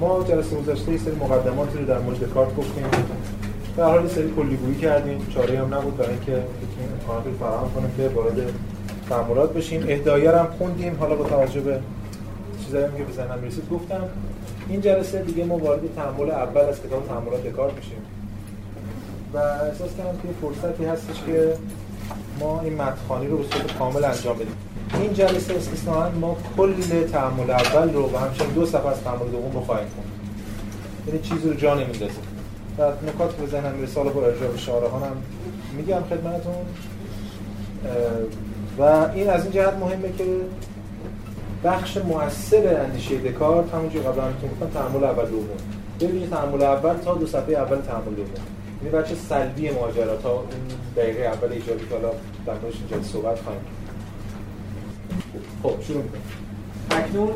ما جلسه گذشته یه سری مقدماتی رو در مورد کارت گفتیم. در حال سری کلیگویی کردیم. چاره هم نبود برای اینکه بتونیم امکانات فراهم کنیم که وارد تعاملات بشیم. اهدایه هم خوندیم. حالا با توجه به چیزایی که به ذهنم رسید گفتم این جلسه دیگه ما وارد تعامل اول از کتاب تعاملات کار میشیم. و احساس کردم که فرصتی هستش که ما این متخانی رو به صورت کامل انجام بدیم. این جلسه استثناا ما کل تعامل اول رو و همچنین دو صفحه از تعامل دوم رو خواهیم خوند یعنی چیزی رو جا نمیندازیم و نکات به ذهنم می‌رسه حالا ارجاع به شارحان هم میگم خدمتتون. و این از این جهت مهمه که بخش مؤثر اندیشه دکارت همونجور قبلا همتون گفتم تعامل اول دوم. ببینید تعامل اول تا دو صفحه اول تعامل دوم. این بچه سلبی ماجرا تا اون دقیقه اول ایجابی که حالا در اینجا صحبت خواهیم خب شروع می‌کنم. اکنون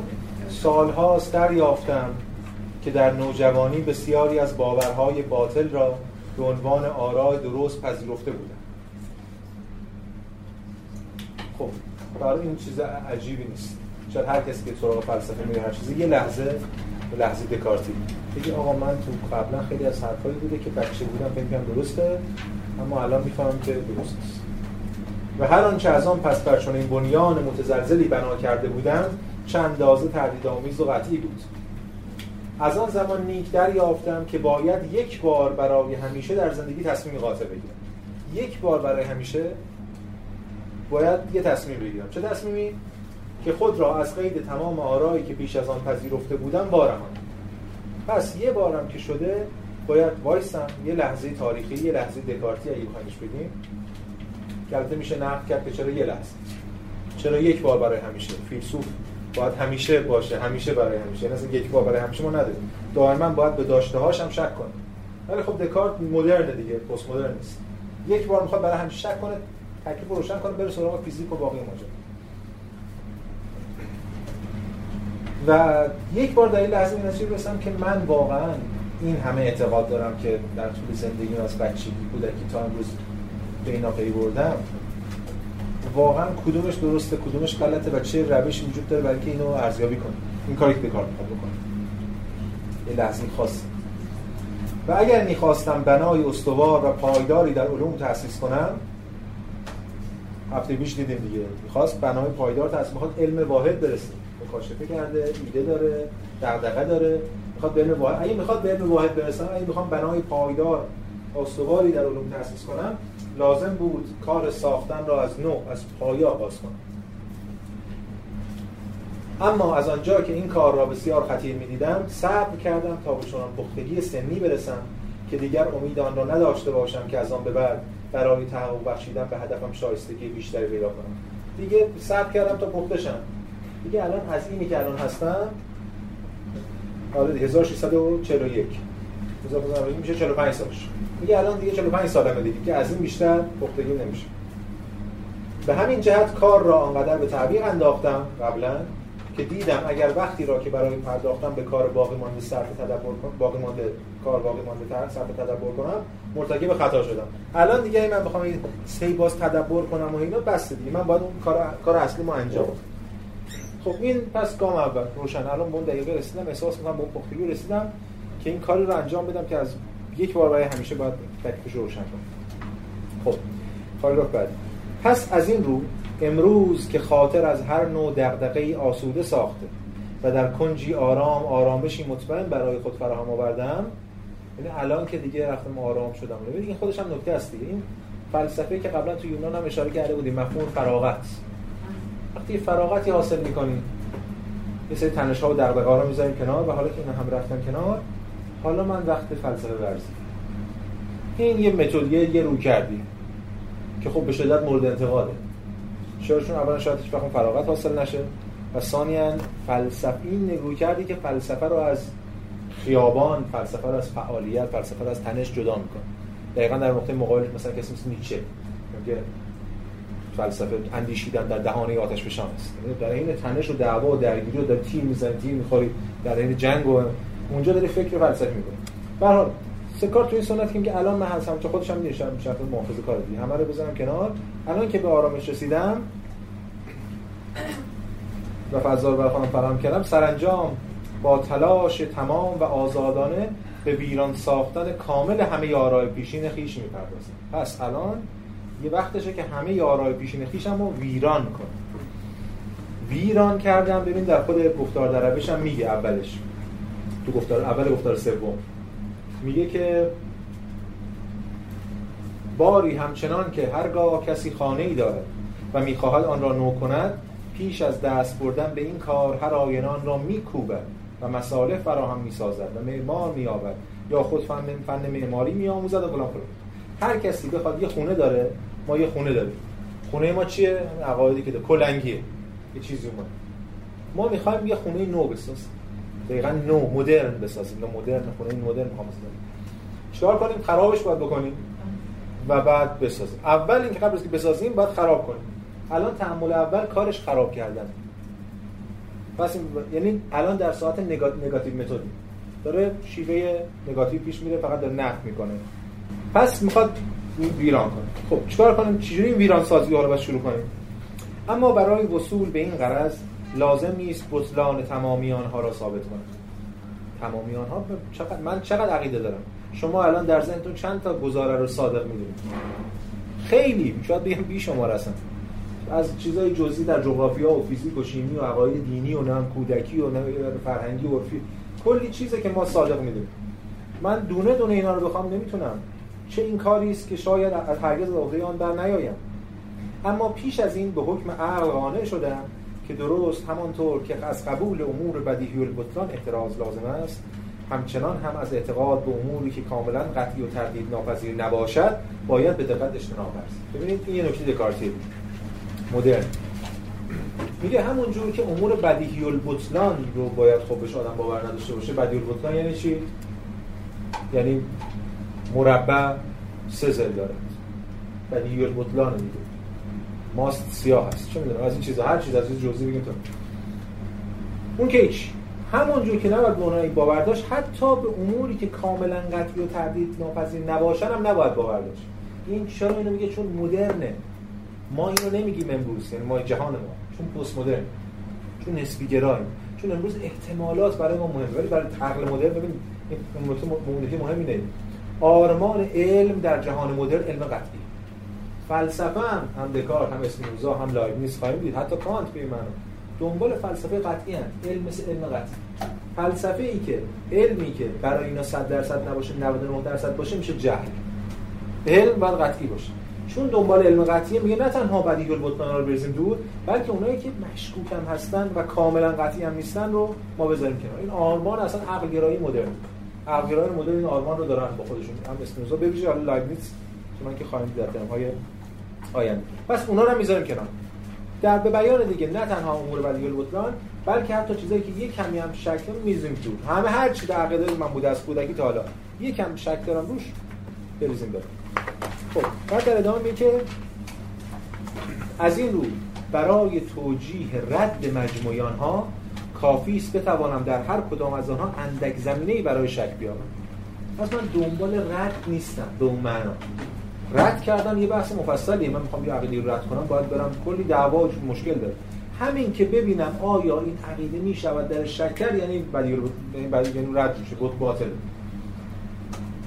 سالهاست دریافتم که در نوجوانی بسیاری از باورهای باطل را به عنوان آرای درست پذیرفته بودم. خب برای این چیز عجیبی نیست. شاید هر کسی که سراغ فلسفه میره هر چیزی یه لحظه لحظه دکارتی. بگی آقا من تو قبلا خیلی از حرفایی بوده که بچه بودم فکر درسته اما الان می‌فهمم که درست نیست. و هر آنچه از آن پس بر این بنیان متزلزلی بنا کرده بودند چند دازه تردید آمیز و قطعی بود. از آن زمان نیک یافتم که باید یک بار برای همیشه در زندگی تصمیم قاطع بگیرم. یک بار برای همیشه باید یه تصمیم بگیرم. چه تصمیمی؟ که خود را از قید تمام آرایی که پیش از آن پذیرفته بودم بارم پس یه بارم که شده باید وایسم یه لحظه تاریخی یه لحظه دکارتی اگه بخواینش بگیم. که میشه نقد کرد که چرا یه لحظه. چرا یک بار برای همیشه؟ فیلسوف باید همیشه باشه همیشه برای همیشه. یعنی یک بار برای همیشه ما نداریم. دائما باید به داشته هاش هم شک کنه. ولی خب دکارت مدرن دیگه پست مدرن نیست. یک بار می‌خواد برای همیشه شک کنه تکلیف روشن کنه بره سراغ فیزیک و باقی ماجرا. و یک بار در این لحظه این نتیجه رسیدم که من واقعا این همه اعتقاد دارم که در طول زندگی از بچگی کودکی تا امروز اینا پی بردم واقعا کدومش درسته کدومش غلطه و چه روشی وجود داره برای اینو ارزیابی کنه این کاری که کار می‌خواد بکنه یه لحظه خاص و اگر می‌خواستم بنای استوار و پایداری در علوم تأسیس کنم هفته پیش دیدیم دیگه. می‌خواست بنای پایدار تأسیس می‌خواد علم واحد برسه. مکاشفه کرده ایده داره دغدغه داره. می‌خواد به علم واحد اگه می‌خواد به علم واحد برسم اگه می‌خوام بنای پایدار استواری در علوم تأسیس کنم لازم بود کار ساختن را از نو از پایه آغاز کنم. اما از آنجا که این کار را بسیار خطیر می‌دیدم صبر کردم تا به چنان پختگی سنی برسم که دیگر امید آن را نداشته باشم که از آن به بعد برای تحقق بخشیدن به هدفم شایستگی بیشتری پیدا کنم. دیگه صبر کردم تا پخته شم. دیگه الان از اینی که الان هستم آره 1641 1641 میشه 45 سالش. میگه الان دیگه 45 سالمه دیگه که از این بیشتر پختگی نمیشه. به همین جهت کار را آنقدر به تعبیر انداختم قبلا که دیدم اگر وقتی را که برای پرداختن به کار باقی مانده صرف تدبر کنم باقی مانده کار باقی مانده صرف تدبر کنم مرتکب خطا شدم. الان دیگه من بخوام سی باز تدبر کنم و اینا بس دیگه. من باید اون کار کار اصلی ما انجام خب این پس گام اول. روشن. الان اون دقیقه رسیدم احساس می‌کنم به اون پختگی رسیدم که این کاری رو انجام بدم که از یک بار برای همیشه باید تکلیفش روشن کنم خب پاراگراف بعد پس از این رو امروز که خاطر از هر نوع دغدغه‌ای آسوده ساخته و در کنجی آرام آرامشی مطمئن برای خود فراهم آوردم یعنی الان که دیگه رفتم آرام شدم. ببین این خودش هم نکته است دیگه. این فلسفه که قبلا تو یونان هم اشاره کرده بودیم مفهوم فراغت. وقتی فراغتی حاصل می‌کنی یه سری و دغدغه ها رو می‌ذاریم کنار و حالا که اینا هم رفتن کنار حالا من وقت فلسفه ورزی. این یه متد یه رو کردی که خب به شدت مورد انتقاده. چون اولا شاید هیچ فراغت حاصل نشه و ثانیا فلسفه این نگو کردی که فلسفه رو از خیابان فلسفه رو از فعالیت فلسفه رو از تنش جدا می‌کنه. دقیقا در نقطه مقابل مثلا کسی مثل نیچه میگه فلسفه اندیشیدن در دهانه آتش فشان است. یعنی در این تنش و دعوا و درگیری و در تیم می‌زنی تیم می‌خوری در این جنگ و اونجا داری فکر فلسفی می‌کنی. به هر حال سکار تو این سنت که الان من هستم چه خودش هم میشم شرط محافظه کار دیگه. همه رو بزنم کنار. الان که به آرامش رسیدم و فضا رو برای فراهم کردم سرانجام با تلاش تمام و آزادانه به ویران ساختن کامل همه یارای پیشین خیش می‌پردازیم پس الان یه وقتشه که همه یارای پیشین خیشم رو ویران کنیم ویران کردم ببین در خود گفتار در هم میگه اولش. تو گفتار اول گفتار سوم. میگه که باری همچنان که هرگاه کسی خانه ای دارد و می‌خواهد آن را نو کند پیش از دست بردن به این کار هر آینان را میکوبد و مساله فراهم می‌سازد و معمار مییابد یا خود فن فن معماری میآموزد و فلان هر کسی بخواد یه خونه داره ما یه خونه داریم. خونه ما چیه؟ عقایدی که کلنگیه. یه چیزی اومد. ما می‌خوایم یه خونه نو بسازیم. دقیقا نو مدرن بسازیم نو مدرن خونه مدرن می‌خوام چیکار کنیم؟ خرابش باید بکنیم و بعد بسازیم. اول اینکه قبل از که بسازیم باید خراب کنیم. الان تحمل اول کارش خراب کردن. پس یعنی الان در ساعت نگاتیو متد داره شیوه نگاتیو پیش میره فقط داره نقد می‌کنه. پس می‌خواد ویران کنه. خب چیکار کنیم؟ چجوری این ویران سازی رو شروع کنیم؟ اما برای وصول به این غرض لازم نیست بطلان تمامی آنها را ثابت کنیم تمامی آنها چقدر من چقدر عقیده دارم. شما الان در ذهنتون چند تا گزاره رو صادق می‌دونید؟ خیلی. شاید بگم بی شما هستن. از چیزای جزئی در جغرافیا و فیزیک و شیمی و عقاید دینی و نام کودکی و فرهنگی و عرفی. کلی چیزه که ما صادق می‌دونیم. من دونه دونه اینا رو بخوام نمی‌تونم. چه این کاری است که شاید از هرگز عهده آن در نیایم. اما پیش از این به حکم عقل قانع شدم که درست همانطور که از قبول امور بدیهی البطلان احتراز لازم است همچنان هم از اعتقاد به اموری که کاملا قطعی و تردید ناپذیر نباشد باید به دقت اجتناب است. ببینید این یه نکته دکارتی مدرن. میگه همون جور که امور بدیهی البطلان رو باید خب بهش آدم باور نداشته باشه بدیهی البطلان یعنی چی؟ یعنی مربع سه زل داره. بدیهی البطلان میگه. ماست سیاه هست. چه می‌دونم از این چیزا هر چیز از این جزئی بگیم تو. اون که هیچ. همونجور که نباید به باور داشت حتی به اموری که کاملا قطعی و تردید ناپذیر نباشن هم نباید باور داشت. این چرا اینو میگه؟ چون مدرنه. ما اینو نمیگیم امروز یعنی ما جهان ما. چون پست مدرن. چون نسبی گراییم. چون امروز احتمالات برای ما مهمه. ولی برای عقل مدرن ببین این مهم اینه آرمان علم در جهان مدرن علم قطعی. فلسفه هم هم دکارت هم اسپینوزا هم لایبنیز خواهیم دید. حتی کانت به من دنبال فلسفه قطعی هم علم مثل علم قطعی. فلسفه ای که علمی که برای اینا 100 درصد نباشه 99 درصد باشه میشه جهل. علم باید قطعی باشه. چون دنبال علم قطعی میگه نه تنها بدیهی البطلان رو بریزیم دور بلکه اونایی که مشکوک هم هستن و کاملا قطعی هم نیستن رو ما بذاریم کنار. این آرمان اصلا عقل گرایی مدرن. عقل گرایی مدرن این آرمان رو دارن با خودشون. هم اسپینوزا ببینید حالا لایبنیتس چون که خواهیم در های آینده. پس اونا رو می‌ذاریم کنار. در به بیان دیگه نه تنها امور بدیهی البطلان بلکه حتی چیزایی که یک کمی هم شک می‌ذاریم دور همه هر چی در عقیده من بوده از کودکی تا حالا. یک کم شک دارم روش بریزیم بریم. خب بعد در ادامه میگه از این رو برای توجیه رد مجموعیان ها کافی است بتوانم در هر کدام از آنها اندک زمینه برای شک بیارم پس من دنبال رد نیستم به اون معنا. رد کردن یه بحث مفصلیه. من می‌خوام یه عقیده رو رد کنم باید برم. کلی دعوا مشکل داره. همین که ببینم آیا این عقیده می‌شود در شکر یعنی بدی رو یعنی رد میشه بود باطل.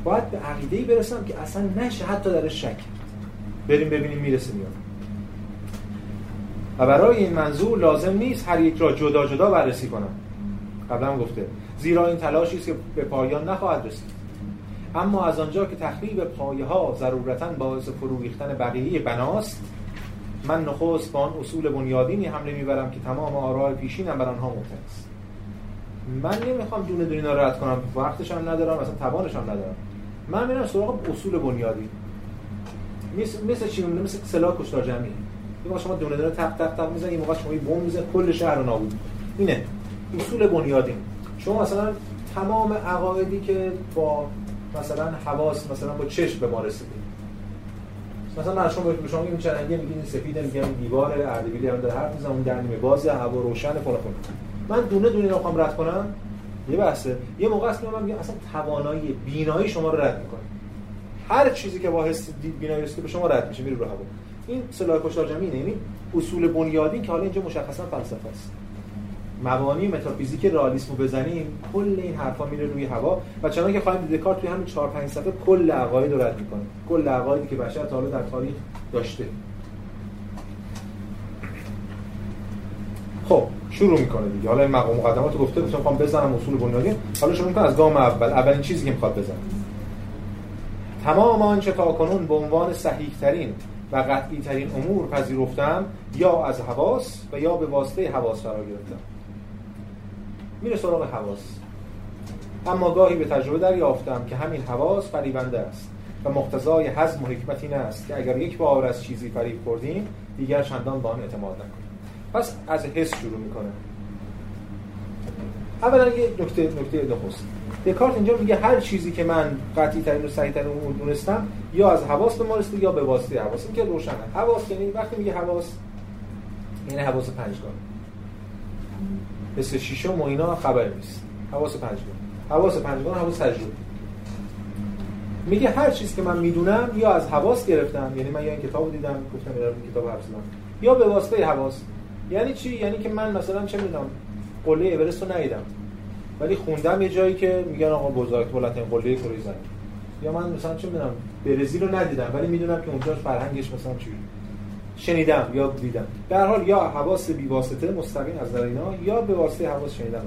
باید به عقیده ای برسم که اصلا نشه حتی در شک بریم ببینیم می‌رسه میاد و برای این منظور لازم نیست هر یک را جدا جدا بررسی کنم. قبلا گفته. زیرا این تلاشی است که به پایان نخواهد رسید. اما از آنجا که تخریب پایه ها ضرورتا باعث فرو ریختن بقیه بناست من نخست با آن اصول بنیادینی حمله می‌برم که تمام آراء پیشینم بر آنها است. من نمی‌خوام دونه دونه رد کنم وقتش هم ندارم اصلا توانش هم ندارم. من میرم سراغ اصول بنیادی مثل مثل چی؟ مثل سلاح کشتار جمعی. این شما دونه دونه تق تق تق می‌زنید این موقع شما بمب می‌زنید کل شهر رو نابود اینه. اصول بنیادی شما مثلا تمام عقایدی که با مثلا حواس مثلا با چشم به ما رسیده. مثلا من شما به شما میگم چرنگی میگین سفید میگم دیوار اردبیلی هم داره حرف می‌زنم اون در نیمه باز هوا روشن فلان من دونه دونه رو خواهم رد کنم یه بحثه. یه موقع که من میگم اصلا توانایی بینایی شما رو رد می‌کنه. هر چیزی که با حس بینایی رسیده به شما رد میشه میره رو هوا. این سلاح کشتار جمعی یعنی اصول بنیادی که حالا اینجا مشخصا فلسفه است. مبانی متافیزیک رئالیسم رو بزنیم کل این حرفا میره روی هوا. و چنانکه خواهیم دید دکارت توی همین 4 5 صفحه کل عقاید رو رد می‌کنه. کل عقایدی که بشر تا حالا در تاریخ داشته. خب شروع می‌کنه دیگه. حالا این مقام مقدمات گفته گفتم می‌خوام بزنم اصول بنیادی. حالا شروع می‌کنه از گام اول. اولین چیزی که می‌خواد بزنه. تمام آنچه تا کنون به عنوان صحیح ترین و قطعی ترین امور پذیرفتم یا از حواس و یا به واسطه حواس فرا گرفتم. میره سراغ حواس. اما گاهی به تجربه دریافتم که همین حواس فریبنده است و مقتضای حزم و حکمت این است که اگر یک بار از چیزی فریب خوردیم دیگر چندان به آن اعتماد نکنیم. پس از حس شروع می‌کنه اولا یه نکته نکته نخست دکارت اینجا میگه هر چیزی که من قطعی ترین و صحیح ترین امور دونستم یا از حواس به ما یا به واسطه حواس. این که روشنه. حواس یعنی وقتی میگه حواس یعنی حواس پنجگانه. مثل شیشم و اینا خبر نیست. حواس پنجگانه حواس پنجگانه حواس تجربه. میگه هر چیزی که من می‌دونم یا از حواس گرفتم یعنی من یا این کتاب دیدم گفتم این کتاب حفظ یا به واسطه حواس. یعنی چی؟ یعنی که من مثلا چه می‌دونم قله اورست رو ندیدم. ولی خوندم یه جایی که میگن آقا بزرگ بلندترین قله زمین یا من مثلا چه می‌دونم برزیل رو ندیدم ولی می‌دونم که اونجا فرهنگش مثلا چی؟ شنیدم یا دیدم. در حال یا حواس بی واسطه مستقیم از در اینا یا به واسطه حواس شنیدم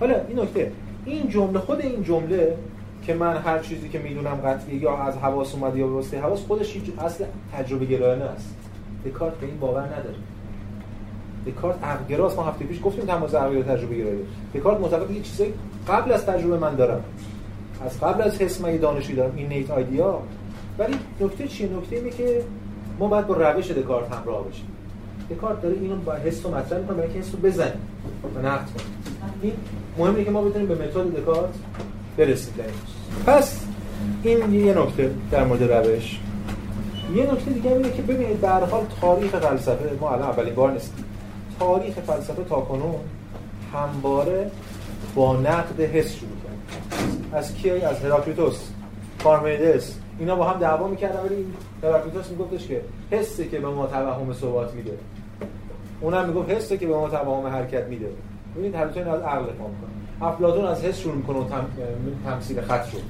حالا این نکته این جمله خود این جمله که من هر چیزی که می‌دونم قطعی یا از حواس اومده یا به واسطه حواس خودش اصل تجربه گرایانه است. دکارت به این باور نداره. دکارت عقل گراست ما هفته پیش گفتیم تماس عقل تجربه گرایی. دکارت معتقد یه چیزایی قبل از تجربه من دارم. از قبل از حس من دانشی دارم. این نیت آیدیا. ولی نکته چیه؟ نکته اینه که ما باید با روش دکارت همراه بشیم دکارت داره اینو با حس و مطرح می‌کنه برای حس رو و نقد کنیم. این مهمه که ما بتونیم به متد دکارت برسیم پس این یه نکته در مورد روش. یه نکته دیگه اینه که ببینید هر حال تاریخ فلسفه ما الان اولین بار نیست تاریخ فلسفه تا کنون همواره با نقد حس شروع کرد. از کی از هراکلیتوس پارمیدس اینا با هم دعوا می‌کردن ولی هراکلیتوس میگفتش که حسی که به ما توهم ثبات میده. اونم می‌گفت حسی که به ما توهم حرکت میده. ببینید هر از عقل فهم کنه افلاطون از حس شروع می‌کنه و تم... تمثیل خط شد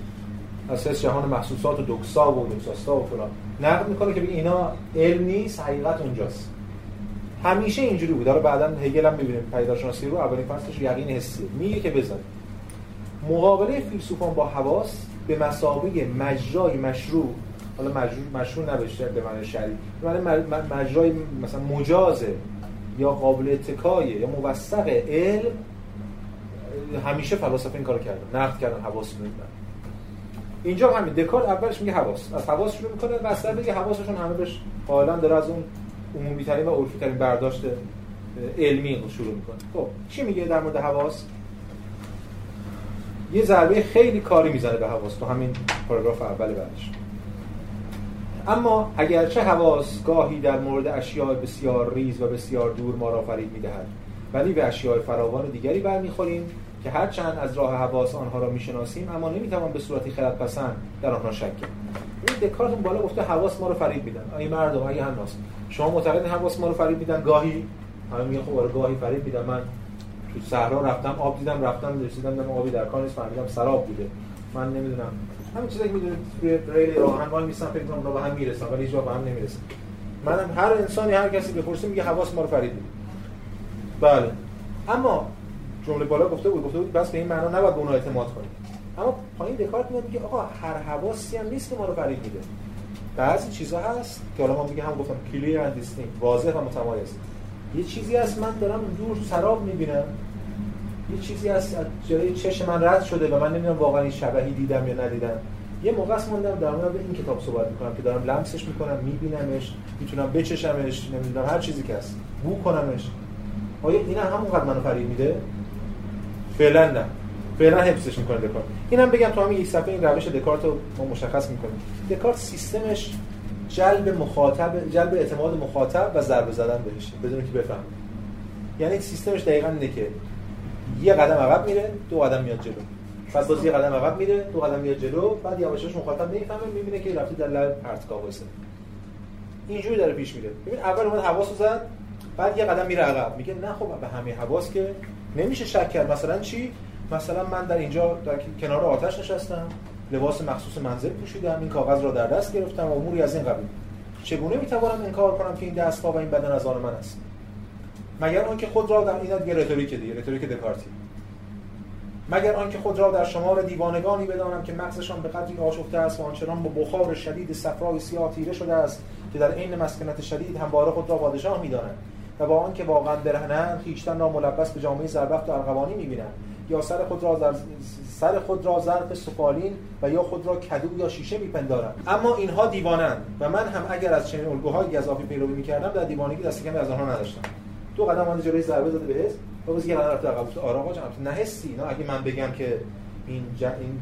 از حس جهان محسوسات و دوکسا و دوکساستا و فلان. نقد می‌کنه که اینا علم نیست حقیقت اونجاست. همیشه اینجوری بود. حالا بعدا هگل هم می‌بینیم پیداشناسی رو اولین فصلش یقین حسی میگه که بزن. مقابله فیلسوفان با حواس به مسابقه مجرای مشروع حالا مجروع مشروع نبشه به معنی شرعی به مجرای مثلا مجازه یا قابل اتکایه یا موثق علم همیشه فلاسفه این کارو کردن نقد کردن حواس اینجا همین دکارت اولش میگه حواس از حواس شروع می‌کنه و اصلا میگه حواسشون همه بهش قائلا داره از اون عمومی ترین و عرفی ترین برداشت علمی رو شروع می‌کنه. خب چی میگه در مورد حواس؟ یه ضربه خیلی کاری می‌زنه به حواس تو همین پاراگراف اول بعدش. اما اگرچه حواس گاهی در مورد اشیاء بسیار ریز و بسیار دور ما را فرید می‌دهد ولی به اشیاء فراوان دیگری برمیخوریم که هرچند از راه حواس آنها را می‌شناسیم اما نمی‌توان به صورتی خردپسند در آنها شک کرد. این دکارت اون بالا گفته حواس ما رو فرید میدن ای مردم ای هناس شما معتقدین حواس ما رو فرید میدن گاهی. همه میگن خب آره گاهی فرید میدن من تو صحرا رفتم آب دیدم رفتم رسیدم دم آبی در کار نیست فهمیدم سراب بوده. من نمی‌دونم. همین چیزایی که می‌دونید توی ریل راهن وای میسن فکر کنم به هم می‌رسن ولی هیچ به هم نمی‌رسن. منم هر انسانی هر کسی بپرسه میگه حواس ما رو فرید میده. بله. اما جمله بالا گفته بود گفته بود بس به این معنا نباید به اون اعتماد کنید اما پایین دکارت میاد میگه آقا هر حواسی هم نیست که ما رو فرید میده. بعضی چیزا هست که حالا ما میگه هم گفتم کلیر اند واضح و متمایز. یه چیزی هست من دارم دور سراب می‌بینم. یه چیزی از جلوی چشم من رد شده و من نمی‌دونم واقعا این شبهی دیدم یا ندیدم. یه موقع است موندم در مورد این کتاب صحبت می‌کنم که دارم لمسش می‌کنم میبینمش می‌تونم بچشمش نمی‌دونم هر چیزی که هست بو کنمش. آیا این همونقدر منو فریب میده؟ فعلا نه. فعلا حفظش می‌کنه دکارت. اینم بگم تو همین یک صفحه این روش دکارت رو مشخص می‌کنیم. دکارت سیستمش جلب مخاطب جلب اعتماد مخاطب و ضربه زدن بهش بدون که بفهم یعنی سیستمش دقیقا اینه که یه قدم عقب میره دو قدم میاد جلو. بعد باز یه قدم عقب میره دو قدم میاد جلو بعد یواشاش مخاطب نمی‌فهمه می‌بینه که رفته در لب پرتگاه وایسه. اینجوری داره پیش میره. ببین اول اومد حواسو زد بعد یه قدم میره عقب. میگه نه خب به همه حواس که نمیشه شک کرد. مثلا چی؟ مثلا من در اینجا در کنار آتش نشستم. لباس مخصوص منزل پوشیدم این کاغذ را در دست گرفتم و اموری از این قبیل. چگونه می‌توانم انکار کنم که این دستها و این بدن از آن من است؟ مگر آنکه خود را در این دیگه رتوریک دیگه رتوریک دکارتی. مگر آنکه خود را در شمار دیوانگانی بدانم که مغزشان به قدری آشفته است و آنچنان با بخار شدید صفرای سیاه تیره شده است که در عین مسکنت شدید همواره خود را پادشاه می‌دانند و با آنکه واقعا برهنند خیشتن را ملبس به جامعه زربفت و ارغوانی می‌بینند یا سر خود را در سر خود را ظرف سفالین و یا خود را کدو یا شیشه میپندارند. اما اینها دیوانند و من هم اگر از چنین الگوهای گزافی پیروی می‌کردم در دیوانگی دست کمی از آنها نداشتم. دو قدم آن جلوی ضربه زده به حس و باز یه رفته عقب آرا آقا نه حسی نه اگه من بگم که این جا این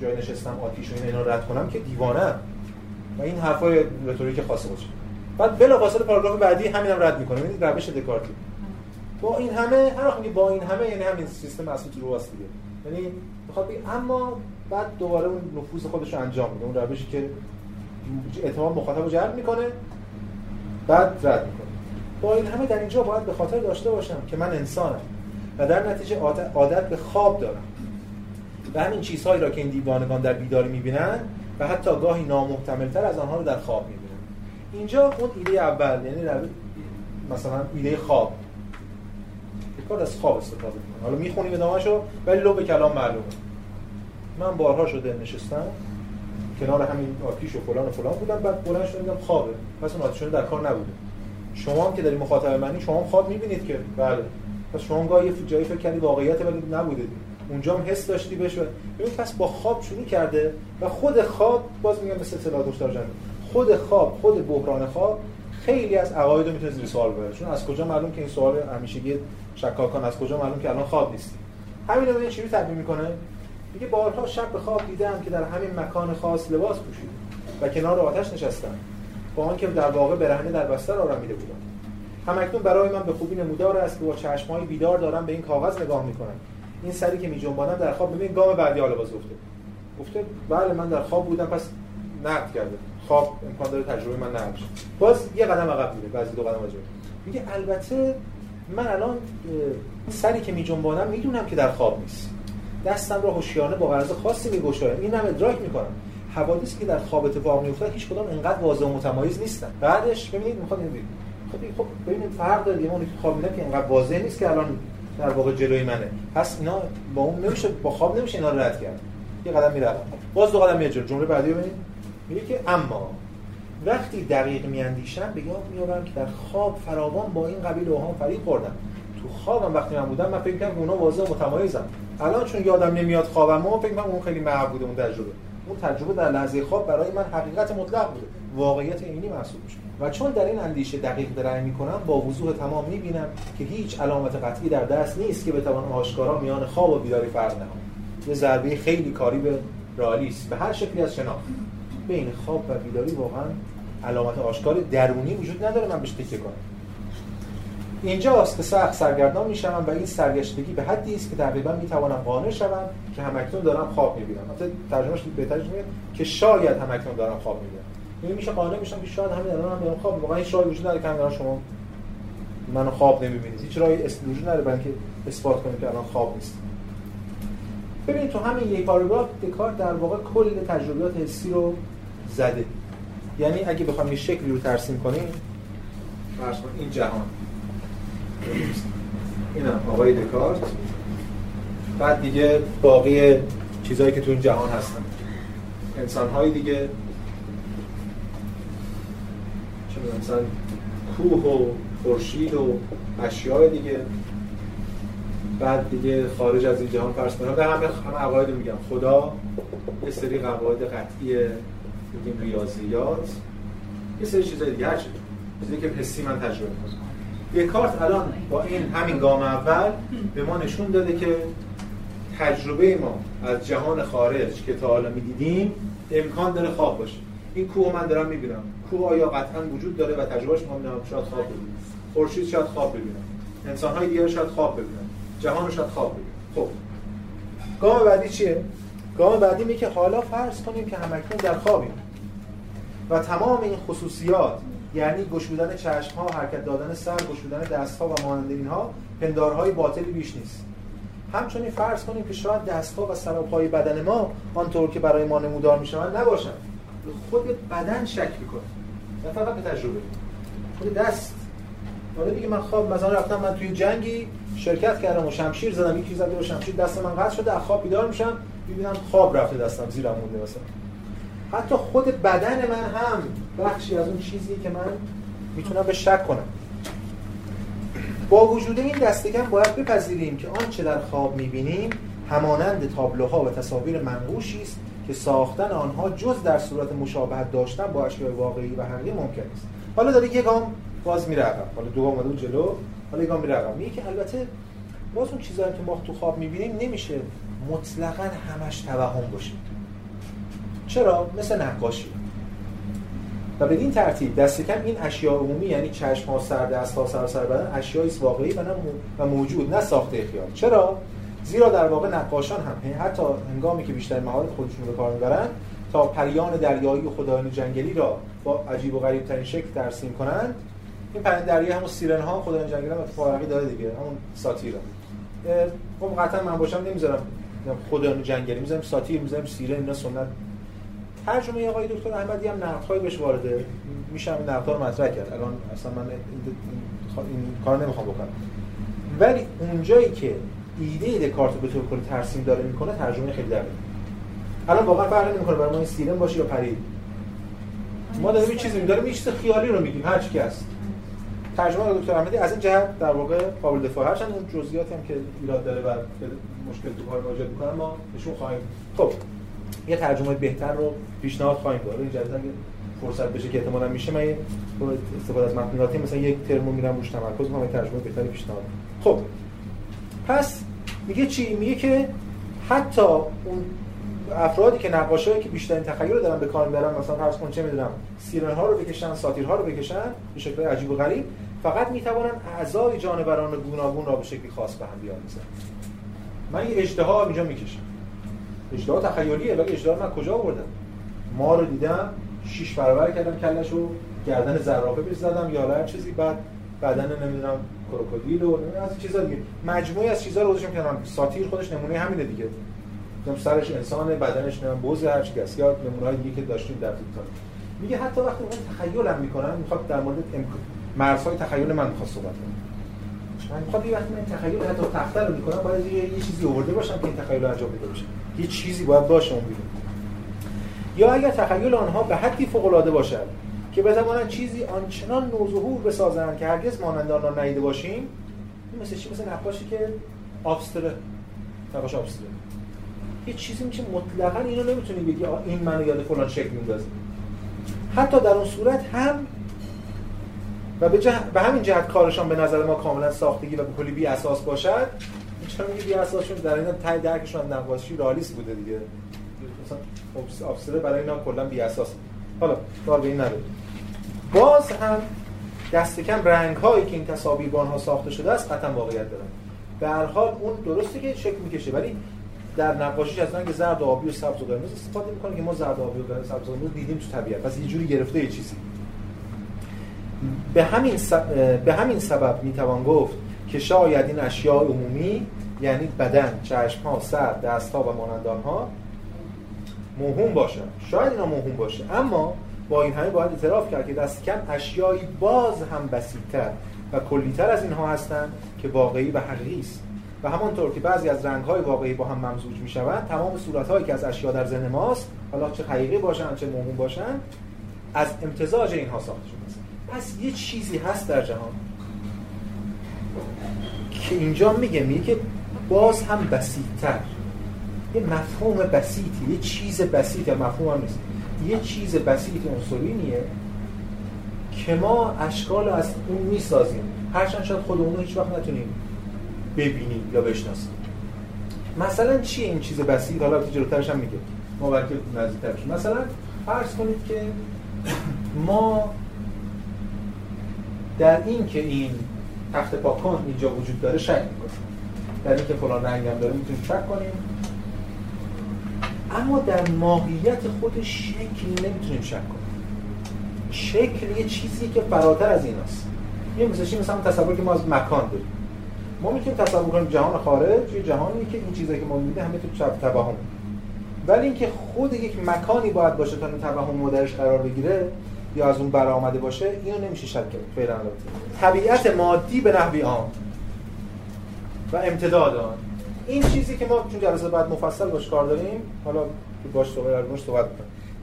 جای نشستم آتیش و اینا رد کنم که دیوانه. و این حرفای رتوریک خاصه باشه. بعد بلا فاصله پاراگراف بعدی همینم رد می‌کنه. این روش دکارتی. با این همه هر با این همه یعنی همین سیستم اصلی رو واس دیگه. یعنی می‌خواد اما بعد دوباره اون نفوذ خودش رو انجام میده اون روشی که اعتماد مخاطب رو جلب می‌کنه بعد رد می‌کنه. با این همه در اینجا باید به خاطر داشته باشم که من انسانم و در نتیجه عادت به خواب دارم. و همین چیزهایی را که این دیوانگان در بیداری می‌بینن و حتی گاهی نامحتملتر از آنها رو در خواب می‌بینن. اینجا اون ایده اول یعنی مثلا ایده خواب. کار از خواب استفاده می‌کنه. حالا می‌خونیم ادامهشو ولی لو به کلام معلومه. من بارها شده نشستم کنار همین آتیش و فلان و فلان بودم بعد بلند شدم خوابه. پس اون آتیش در کار نبوده. شما هم که داری مخاطب منی شما هم خواب می‌بینید که بله. پس شما گاهی یه جایی فکر کردی واقعیت ولی نبوده. اونجا هم حس داشتی بهش ببین پس با خواب شروع کرده و خود خواب باز میگم مثل اطلاع دکتر جان خود خواب خود بحران خواب خیلی از عقاید رو می‌تونه زیر سوال ببره. چون از کجا معلوم که این سوال همیشگی شکاکان از کجا معلوم که الان خواب نیست. همین رو چی تعبیر می‌کنه؟ میگه بارها شب به خواب دیدم که در همین مکان خاص لباس پوشیدم و کنار آتش نشستم. با آنکه در واقع برهنه در بستر آرامیده بودم. همکنون برای من به خوبی نمودار است که با چشمای بیدار دارم به این کاغذ نگاه می‌کنم. این سری که میجنبانم در خواب ببین گام بعدی حالا باز گفته گفته بله من در خواب بودم پس نقد کرده. خواب امکان داره تجربه من نقد باز یه قدم عقب میره بعضی دو قدم عقب میگه البته من الان سری که میجنبانم می‌دونم که در خواب نیست. دستم رو هوشیارانه با غرض خاصی میگشایم. این هم ادراک می‌کنم. حوادثی که در خواب اتفاق میفته هیچ کدام انقدر واضح و متمایز نیستن. بعدش ببینید می‌خواد این خب خب ببینید فرق داره. اون خواب میده که انقدر واضح نیست که الان در واقع جلوی منه. پس اینا با اون نمیشه با خواب نمیشه اینا رو رد کرد. یه قدم میره باز دو قدم میره جمله بعدی ببینید. میگه که اما وقتی دقیق میاندیشم به یاد میارم که در خواب فراوان با این قبیل اوهام فریب خوردم. تو خوابم وقتی من بودم من فکر کردم اونا واضح متمایزن الان چون یادم نمیاد خوابم ما فکر کنم اون خیلی معب بوده اون تجربه. اون تجربه در لحظه خواب برای من حقیقت مطلق بوده. واقعیت عینی محسوب میشه. و چون در این اندیشه دقیق درنگ می‌کنم با وضوح تمام می‌بینم که هیچ علامت قطعی در دست نیست که بتوان آشکارا میان خواب و بیداری فرق نهاد. یه ضربه خیلی کاری به رالیست. به هر شکلی از شناخت. بین خواب و بیداری واقعا علامت آشکار درونی وجود نداره من بهش تکیه کنم اینجاست که سخت سرگردان میشم و این سرگشتگی به حدی است که تقریبا می‌توانم قانع شوم که همکنون دارم خواب می‌بینم. البته ترجمهش بهترش میگه که شاید همکنون دارم خواب می‌بینم. یعنی میشه قانع میشم که شاید همین الان هم دارم خواب واقعا هیچ راهی وجود نداره که الان شما منو خواب نمی‌بینید. هیچ راهی وجود نداره برای اینکه اثبات کنید که الان خواب نیست ببینید تو همین یک پاراگراف دکارت در واقع کل تجربیات حسی رو زده. یعنی اگه بخوام یه شکلی رو ترسیم کنیم فرض این جهان. این آقای دکارت. بعد دیگه باقی چیزهایی که تو این جهان هستن. انسان های دیگه چون مثلا کوه و خورشید و اشیاء دیگه. بعد دیگه خارج از این جهان فرض کنم. به همه همه عقاید میگم. خدا یه سری قواعد قطعی بگیم ریاضیات یه سری چیزای دیگه. هر چیزی که حسی من تجربه کنم یه کارت الان با این همین گام اول به ما نشون داده که تجربه ما از جهان خارج که تا حالا می‌دیدیم امکان داره خواب باشه. این کوه من دارم می‌بینم. کوه آیا قطعا وجود داره و تجربهش ما شاید خواب ببینم خورشید شاید خواب ببینم انسان های دیگه شاید خواب ببینم جهان شاید خواب ببینم خب. گام بعدی چیه؟ گام بعدی میگه که حالا فرض کنیم که همکنون در خوابیم. و تمام این خصوصیات یعنی گشودن چشم ها حرکت دادن سر گشودن دست ها و مانند اینها پندارهای باطلی بیش نیست. همچنین فرض کنیم که شاید دست ها و سر و پای بدن ما آنطور که برای ما نمودار می‌شوند نباشند. خود بدن شک می‌کنه. نه فقط به تجربه. خود دست. حالا دیگه من خواب مثلا رفتم من توی جنگی شرکت کردم و شمشیر زدم یکی زد و شمشیر دست من قطع شده از خواب بیدار میشم می‌بینم خواب رفته دستم زیرم مونده مثلا. حتی خود بدن من هم بخشی از اون چیزی که من می‌تونم به شک کنم. با وجود این دستگم باید بپذیریم که آنچه در خواب می‌بینیم همانند تابلوها و تصاویر منقوشی است که ساختن آنها جز در صورت مشابهت داشتن با اشیاء واقعی و حقیقی ممکن است. حالا داره یه گام باز میره حالا دو گام اون جلو حالا یه گام میره میگه که البته باز اون چیزایی که ما تو خواب می‌بینیم نمیشه مطلقا همش توهم باشه. چرا؟ مثل نقاشی. و به ترتیب دست کم این اشیاء عمومی یعنی چشم ها سر دست ها سر سر بدن اشیایی واقعی و, و موجود نه ساخته خیال. چرا؟ زیرا در واقع نقاشان هم حتی هنگامی که بیشتر مهارت خودشون رو به کار می‌برن تا پریان دریایی و خدایان جنگلی را با عجیب و غریب ترین شکل ترسیم کنند این پرنده دریایی همون سیرن ها خدایان جنگلی هم اتفاقی داره دیگه همون ساتیر خب قطعا من باشم نمی‌ذارم خدایان جنگلی می‌ذارم ساتیر می‌ذارم سیرن اینا سنت ترجمه آقای دکتر احمدی هم نقدهای بهش وارده. میشم این نقدها رو مطرح کرد. الان اصلا من این, کار نمی‌خوام بکنم. ولی اونجایی که ایده دکارت به طور کلی ترسیم داره می‌کنه ترجمه خیلی دقیقه الان واقعا فرق نمی‌کنه برای ما این سیرن باشه یا پرید. ما داریم یه چیزی داریم یه چیز خیالی رو میگیم هر چی هست. ترجمه دکتر احمدی از این جهت در واقع قابل دفاع. هرچند اون جزئیاتی هم که ایراد داره و مشکل تو کار واجد می‌کنن ما نشون خواهیم. خب. یه ترجمه بهتر رو پیشنهاد خواهیم داد این جلسه اگه فرصت بشه که احتمالاً میشه من استفاده از متن مثلا یک ترمو میرم روش تمرکز می‌کنم ترجمه بهتری پیشنهاد خب پس میگه چی؟ میگه که حتی اون افرادی که نقاشایی که بیشترین تخیل دارن به کار می‌برن مثلا فرض کن چه می‌دونم سیرن ها رو بکشن ساتیر ها رو بکشن به شکل عجیب و غریب فقط می‌توانن اعضای جانوران گوناگون را به شکلی خاص به هم بیامیزن من یه اجتهاد اینجا می‌کشم. اجتهاد تخیلیه ولی اجتهاد من کجا آوردم؟ ما رو دیدم شیش برابر کردم کلشو گردن زرافه بهش زدم یا هر چیزی بعد بدن نمی‌دونم کروکودیل و از چیزا دیگه. مجموعی از چیزا رو گذاشتم کنم ساتیر خودش نمونه همینه دیگه. میگم سرش انسان بدنش نمی‌دونم بوز هر چی هست یا نمونه دیگه که داشتیم در تیکتاک میگه حتی وقتی اون تخیلم می‌کنن می‌خواد در مورد مرزهای تخیل من می‌خواد صحبت کنه من می‌خوام یه وقتی من تخیل حتی تخته رو می‌کنم باید یه, چیزی آورده باشم که این تخیل انجام بده باشه یه چیزی باید باشه اون بیرون. یا اگر تخیل آنها به حدی فوق العاده باشد که بتوانند چیزی آنچنان نوظهور بسازند که هرگز مانند آن را ندیده باشیم این مثل چی؟ مثل نقاشی که آبستره. نقاش آبستره. یه چیزی میشه مطلقا اینو نمی‌تونی بگی این منو یاد فلان شکل میندازه. حتی در اون صورت هم و به. به همین جهت کارشان به نظر ما کاملا ساختگی و به کلی بی اساس باشد چرا میگه بی اساس چون در این تای درکشون نقاشی رالیس بوده دیگه؟ مثلا افسره برای اینا کلا بی اساس حالا کار به این نداره. باز هم دست کم رنگ هایی که این تصاویر با آنها ساخته شده است قطعا واقعیت دارن. به هر حال اون درسته که شکل می‌کشه ولی در نقاشیش از رنگ زرد و آبی و سبز و قرمز استفاده می‌کنه که ما زرد و آبی و سبز و قرمز دیدیم تو طبیعت. پس یه گرفته یه چیزی. به همین, به همین سبب می‌توان گفت که شاید این اشیاء عمومی یعنی بدن، چشم ها، سر، دست ها و مانندان ها موهوم باشن شاید اینا موهوم باشه. اما با این همه باید اعتراف کرد که دست کم اشیایی باز هم بسیطتر و کلیتر از اینها هستند که واقعی و حقیقی است. و همانطور که بعضی از رنگ‌های واقعی با هم ممزوج می‌شوند تمام صورت‌هایی که از اشیا در ذهن ماست حالا چه حقیقی باشن چه موهوم باشن از امتزاج اینها ساخته شده است. پس یه چیزی هست در جهان که اینجا میگه میگه باز هم بسیطتر. یه مفهوم بسیطی یه چیز بسیط یا مفهوم هم نیست. یه چیز بسیط انسولینیه که ما اشکال از اون می‌سازیم. هرچند شاید خودمون هیچ وقت نتونیم ببینیم یا بشناسیم. مثلا چی این چیز بسیط؟ حالا جلوترش هم میگه. ما بلکه نزدیکتر مثلا فرض کنید که ما در این که این تخت پاکن اینجا وجود داره شک می‌کنیم. در این که فلان رنگ هم داره می‌تونیم شک کنیم. اما در ماهیت خودش شکل نمی‌تونیم شک کنیم. شکل یه چیزی که فراتر از این است. یه مثل مثلا تصور که ما از مکان داریم. ما می‌تونیم تصور کنیم جهان خارج یه جهانی که این چیزایی که ما می‌بینیم همه تو توهم ولی اینکه خود یک مکانی باید باشه تا این توهم مادرش قرار بگیره یا از اون برآمده باشه اینو نمیشه شک کرد فعلا طبیعت مادی به نحوی عام. و امتداد آن. این چیزی که ما چون جلسه بعد مفصل باش کار داریم حالا باش صحبت باش صحبت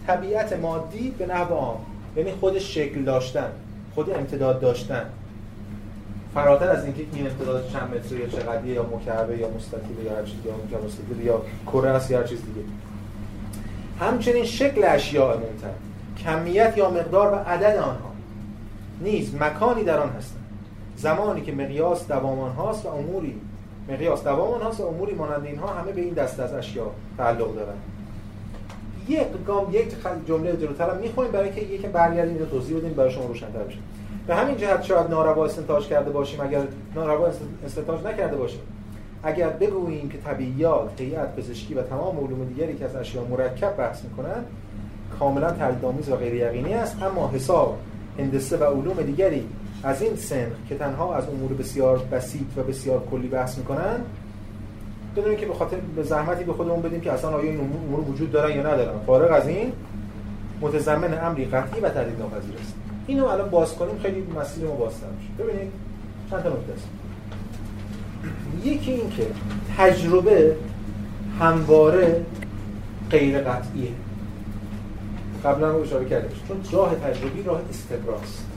طبیعت مادی به نحو عام یعنی خود شکل داشتن خود امتداد داشتن. فراتر از اینکه این امتداد چند متری یا چقدریه یا مکعبه یا مستطیل یا هر چیزی یا مستطیل یا کره است یا هر چیز دیگه. همچنین شکل اشیاء منتر کمیت یا مقدار و عدد آنها نیز مکانی در آن هستند. زمانی که مقیاس دوام آنهاست و اموری مقیاس دوام آنهاست و اموری مانند اینها همه به این دست از اشیاء تعلق دارند یک گام یک جمله جلوتر هم برای اینکه یکی برگردیم رو توضیح بدیم برای شما روشن‌تر بشه. به همین جهت شاید ناروا استنتاج کرده باشیم. اگر ناروا استنتاج نکرده باشیم اگر بگوییم که طبیعیات، هیئت پزشکی و تمام علوم دیگری که از اشیاء مرکب بحث می‌کنند کاملا تردیدآمیز و غیر یقینی است. اما حساب هندسه و علوم دیگری از این سن که تنها از امور بسیار بسیط و بسیار کلی بحث می‌کنن بدونیم که به خاطر به زحمتی به خودمون بدیم که اصلا آیا این امور وجود دارن یا ندارن. فارغ از این متضمن امری قطعی و تردید ناپذیر است. اینو الان باز کنیم خیلی مسیر ما بازتر میشه. ببینید چند تا نکته است. یکی این که تجربه همواره غیر قطعیه. قبلا رو اشاره کردیم چون راه تجربی راه استقراست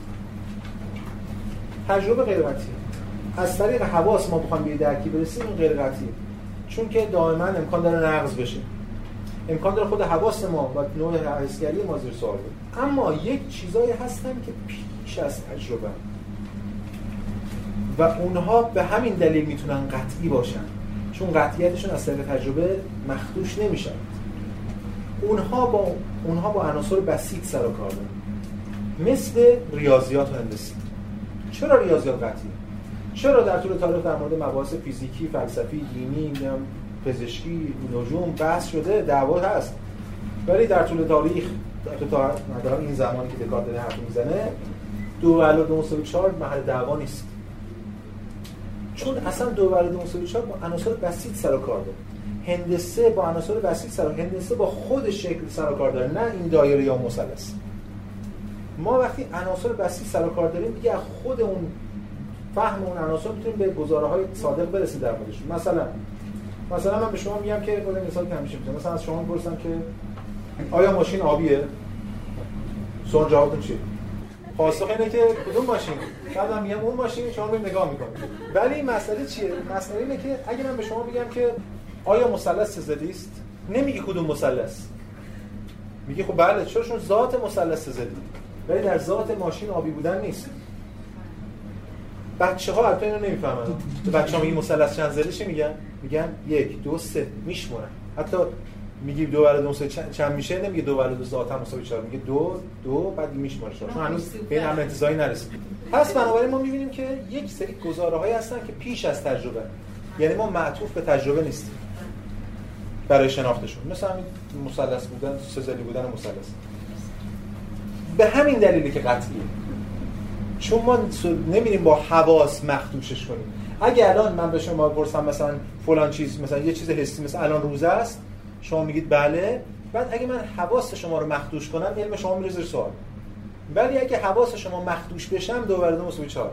تجربه غیر قطعیه از طریق حواس ما بخوام به درکی برسیم این غیر قطعیه چون که دائما امکان داره نقض بشه. امکان داره خود حواس ما و نوع حسگری ما زیر سوال اما یک چیزایی هستن که پیش از تجربه. و اونها به همین دلیل می‌تونن قطعی باشن. چون قطعیتشون از طریق تجربه مخدوش نمیشن. اونها با اونها با عناصر بسیط سر و کار دارن. مثل ریاضیات و هندسی چرا ریاضیات قطعیه چرا در طول تاریخ در مورد مباحث فیزیکی، فلسفی، دینی، پزشکی، نجوم بحث شده دعوا هست. ولی در طول تاریخ در این زمانی که دکارت داره حرف می‌زنه دو علاوه دو مساوی چهار محل دعوا نیست. چون اصلا دو علاوه دو مساوی چهار با عناصر بسیط سر و کار داره. هندسه با عناصر بسیط سر هندسه با خود شکل سر و کار داره نه این دایره یا مثلث. ما وقتی عناصر بسیط سر کار داریم دیگه خود اون فهم اون عناصر می‌تونیم به گزاره های صادق برسیم در موردش. مثلا مثلا من به شما میگم که خود مثال که همیشه مثلا از شما می‌پرسم که آیا ماشین آبیه؟ سوال جوابتون چیه؟ پاسخ اینه که کدوم ماشین؟ بعدم میگم اون ماشین شما رو نگاه می‌کنید. ولی مسئله چیه؟ مسئله اینه که اگه من به شما بگم که آیا مثلث زدی است؟ نمیگی کدوم مثلث. میگی خب بله چون ذات مثلث زدی ولی در ذات ماشین آبی بودن نیست. بچه ها البته اینو نمی‌فهمن. بچه ها میگی مثلث چند زده میگن. میگن یک دو سه. میشمونن حتی میگی دو برای دو سه چند میشه؟ نمیگه دو برای دو ذات هم مساوی چهار میگه دو دو بعد میشماره. چون هنوز به این امر انتزاعی نرسید پس بنابراین ما می‌بینیم که یک سری گزاره هستن که پیش از تجربه. یعنی ما معطوف به تجربه نیستیم. برای شناختشون. مثل همین مثلث بودن سزلی بودن مثلث. به همین دلیلی که قطعیه چون ما نمیریم با حواس مخدوشش کنیم. اگه الان من به شما پرسم مثلا فلان چیز مثلا یه چیز حسی مثل الان روزه است شما میگید بله. بعد اگه من حواس شما رو مخدوش کنم علم شما میره زیر سوال. ولی اگه حواس شما مخدوش بشم دو بر دو مساوی 4